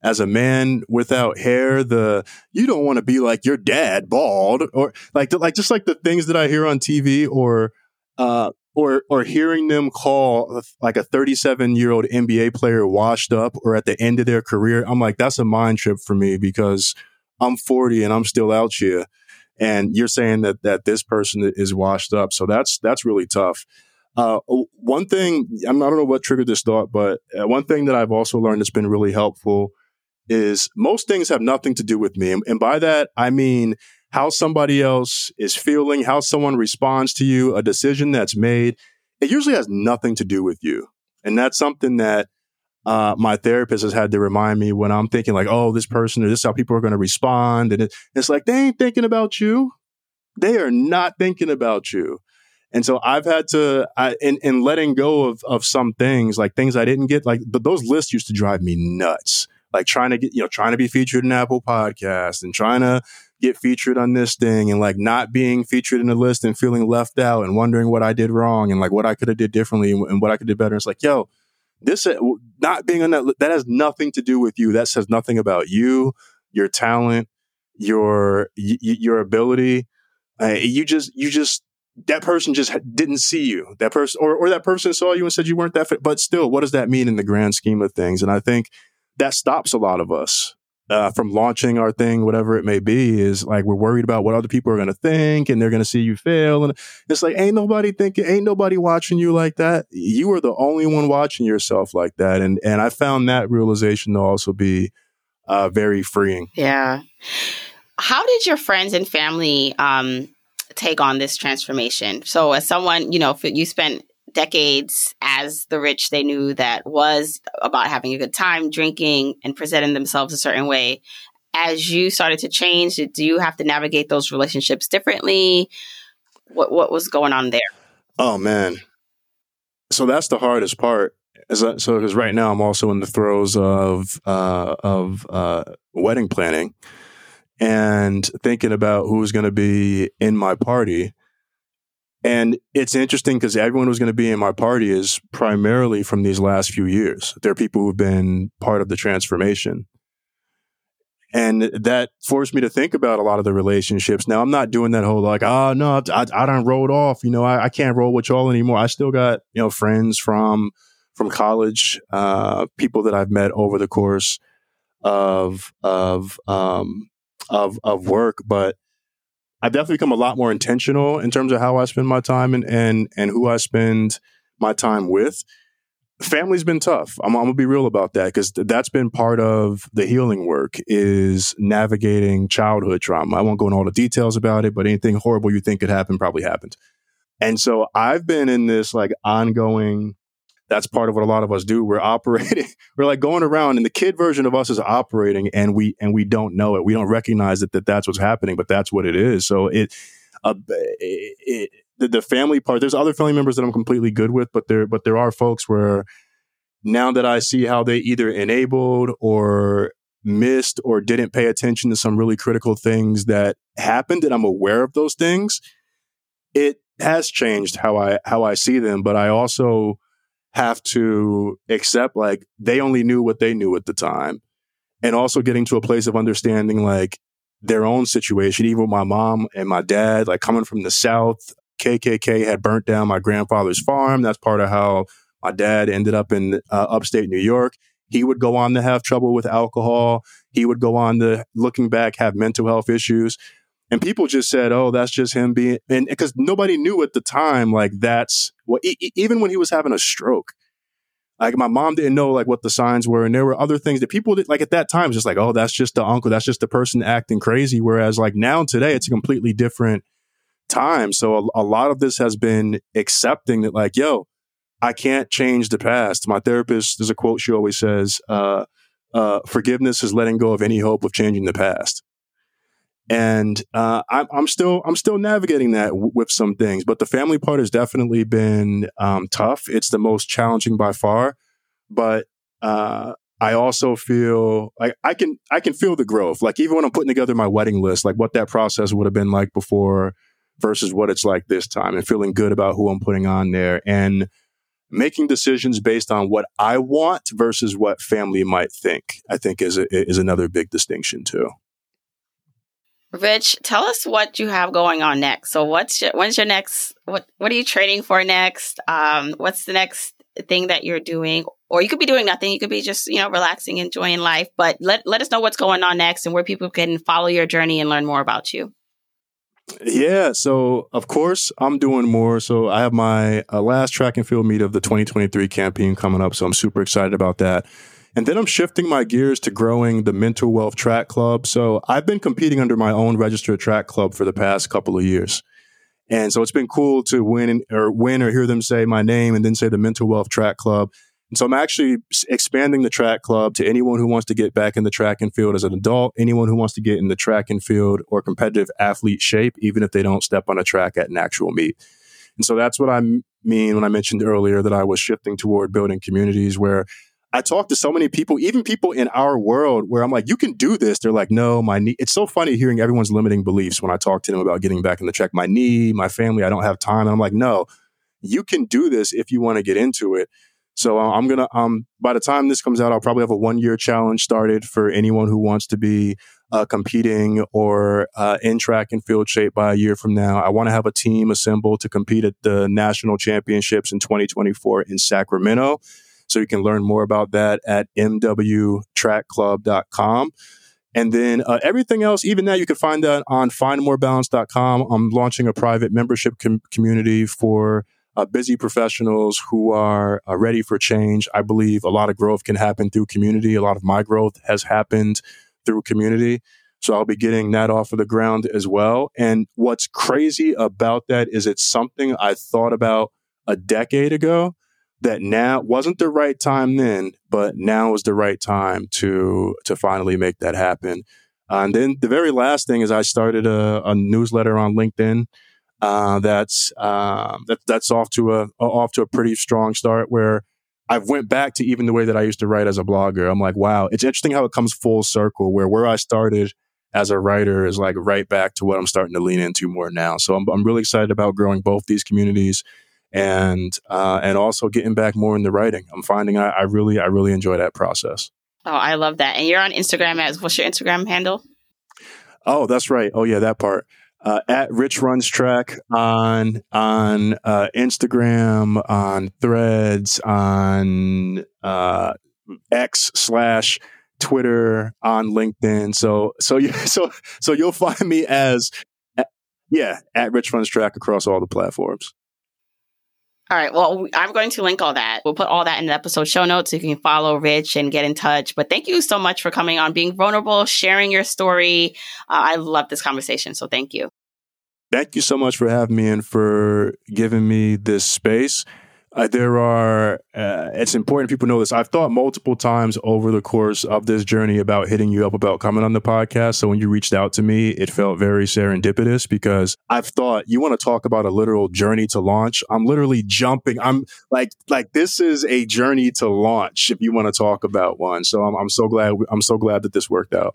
as a man without hair, the you don't want to be like your dad, bald, or like like just like the things that I hear on TV, or uh, or or hearing them call like a 37 year old NBA player washed up or at the end of their career. I'm like, that's a mind trip for me because I'm 40 and I'm still out here. And you're saying that that this person is washed up, so that's that's really tough. Uh, one thing I'm, don't know what triggered this thought, but uh, one thing that I've also learned that's been really helpful is most things have nothing to do with me. And by that, I mean how somebody else is feeling, how someone responds to you, a decision that's made. It usually has nothing to do with you. And that's something that uh, my therapist has had to remind me when I'm thinking like, oh, this person or this is how people are going to respond. And it, it's like, they ain't thinking about you. They are not thinking about you. And so I've had to, I, in, in letting go of, of some things, like things I didn't get, like, but those lists used to drive me nuts like trying to get, you know, trying to be featured in Apple Podcast and trying to get featured on this thing and like not being featured in the list and feeling left out and wondering what I did wrong and like what I could have did differently and, what I could do better. It's like, yo, this uh, not being on that that has nothing to do with you. That says nothing about you, your talent, your your ability. Uh, you just you just that person just didn't see you. That person or or that person saw you and said you weren't that fit. But still, what does that mean in the grand scheme of things? And I think that stops a lot of us uh, from launching our thing, whatever it may be, is like we're worried about what other people are going to think and they're going to see you fail. And it's like, ain't nobody thinking, ain't nobody watching you like that. You are the only one watching yourself like that. And, and I found that realization to also be uh, very freeing. Yeah. How did your friends and family um, take on this transformation? So, as someone, you know, you spent decades as the rich they knew that was about having a good time, drinking, and presenting themselves a certain way. As you started to change, do you have to navigate those relationships differently? What what was going on there? Oh man, so that's the hardest part. so because right now I'm also in the throes of uh, of uh, wedding planning and thinking about who's going to be in my party and it's interesting because everyone who's going to be in my party is primarily from these last few years. They're people who've been part of the transformation. And that forced me to think about a lot of the relationships. Now, I'm not doing that whole like, oh, no, I, I don't rolled off. You know, I, I can't roll with y'all anymore. I still got, you know, friends from, from college, uh, people that I've met over the course of, of, um, of, of work. But I've definitely become a lot more intentional in terms of how I spend my time and and and who I spend my time with. Family's been tough. I'm, I'm gonna be real about that because th- that's been part of the healing work is navigating childhood trauma. I won't go into all the details about it, but anything horrible you think could happen probably happened. And so I've been in this like ongoing that's part of what a lot of us do. We're operating, we're like going around and the kid version of us is operating and we, and we don't know it. We don't recognize it that that's what's happening, but that's what it is. So it, uh, it, it the, the family part, there's other family members that I'm completely good with, but there, but there are folks where now that I see how they either enabled or missed or didn't pay attention to some really critical things that happened and I'm aware of those things, it has changed how I, how I see them. But I also, have to accept like they only knew what they knew at the time. And also getting to a place of understanding like their own situation, even with my mom and my dad, like coming from the South, KKK had burnt down my grandfather's farm. That's part of how my dad ended up in uh, upstate New York. He would go on to have trouble with alcohol. He would go on to, looking back, have mental health issues. And people just said, "Oh, that's just him being," and because nobody knew at the time, like that's what. E- even when he was having a stroke, like my mom didn't know like what the signs were, and there were other things that people did like at that time. Just like, oh, that's just the uncle, that's just the person acting crazy. Whereas like now today, it's a completely different time. So a, a lot of this has been accepting that, like, yo, I can't change the past. My therapist, there's a quote she always says, uh, uh, "Forgiveness is letting go of any hope of changing the past." And uh, I'm, I'm, still I'm still navigating that w- with some things, but the family part has definitely been um, tough. It's the most challenging by far, but uh, I also feel like I can I can feel the growth. Like even when I'm putting together my wedding list, like what that process would have been like before versus what it's like this time, and feeling good about who I'm putting on there, and making decisions based on what I want versus what family might think. I think is a, is another big distinction too. Rich, tell us what you have going on next. So, what's your, when's your next? What What are you training for next? Um, what's the next thing that you're doing? Or you could be doing nothing. You could be just you know relaxing, enjoying life. But let let us know what's going on next and where people can follow your journey and learn more about you. Yeah, so of course I'm doing more. So I have my uh, last track and field meet of the 2023 campaign coming up. So I'm super excited about that. And then I'm shifting my gears to growing the Mental Wealth Track Club. So I've been competing under my own registered track club for the past couple of years. And so it's been cool to win or win or hear them say my name and then say the Mental Wealth Track Club. And so I'm actually expanding the track club to anyone who wants to get back in the track and field as an adult, anyone who wants to get in the track and field or competitive athlete shape, even if they don't step on a track at an actual meet. And so that's what I mean when I mentioned earlier that I was shifting toward building communities where I talk to so many people, even people in our world, where I'm like, you can do this. They're like, no, my knee. It's so funny hearing everyone's limiting beliefs when I talk to them about getting back in the check. My knee, my family, I don't have time. And I'm like, no, you can do this if you want to get into it. So uh, I'm gonna um by the time this comes out, I'll probably have a one year challenge started for anyone who wants to be uh, competing or uh, in track and field shape by a year from now. I want to have a team assembled to compete at the national championships in 2024 in Sacramento. So you can learn more about that at mwtrackclub.com. And then uh, everything else, even that, you can find that on findmorebalance.com. I'm launching a private membership com- community for uh, busy professionals who are uh, ready for change. I believe a lot of growth can happen through community. A lot of my growth has happened through community. So I'll be getting that off of the ground as well. And what's crazy about that is it's something I thought about a decade ago that now wasn't the right time then, but now is the right time to to finally make that happen. Uh, and then the very last thing is I started a, a newsletter on LinkedIn. Uh, that's uh, that, that's off to a off to a pretty strong start. Where I've went back to even the way that I used to write as a blogger. I'm like, wow, it's interesting how it comes full circle. Where where I started as a writer is like right back to what I'm starting to lean into more now. So I'm I'm really excited about growing both these communities and uh, and also getting back more into writing. I'm finding I, I really I really enjoy that process. Oh, I love that. And you're on Instagram as what's your Instagram handle? Oh, that's right. Oh yeah, that part. Uh, at Rich Runs Track on on uh, Instagram, on Threads, on uh, X slash Twitter, on LinkedIn. So so you so so you'll find me as yeah at Rich Runs Track across all the platforms. All right. Well, I'm going to link all that. We'll put all that in the episode show notes so you can follow Rich and get in touch. But thank you so much for coming on, being vulnerable, sharing your story. Uh, I love this conversation. So thank you. Thank you so much for having me and for giving me this space. Uh, there are, uh, it's important people know this. I've thought multiple times over the course of this journey about hitting you up about coming on the podcast. So when you reached out to me, it felt very serendipitous because I've thought you want to talk about a literal journey to launch. I'm literally jumping. I'm like, like this is a journey to launch if you want to talk about one. So I'm, I'm so glad, I'm so glad that this worked out.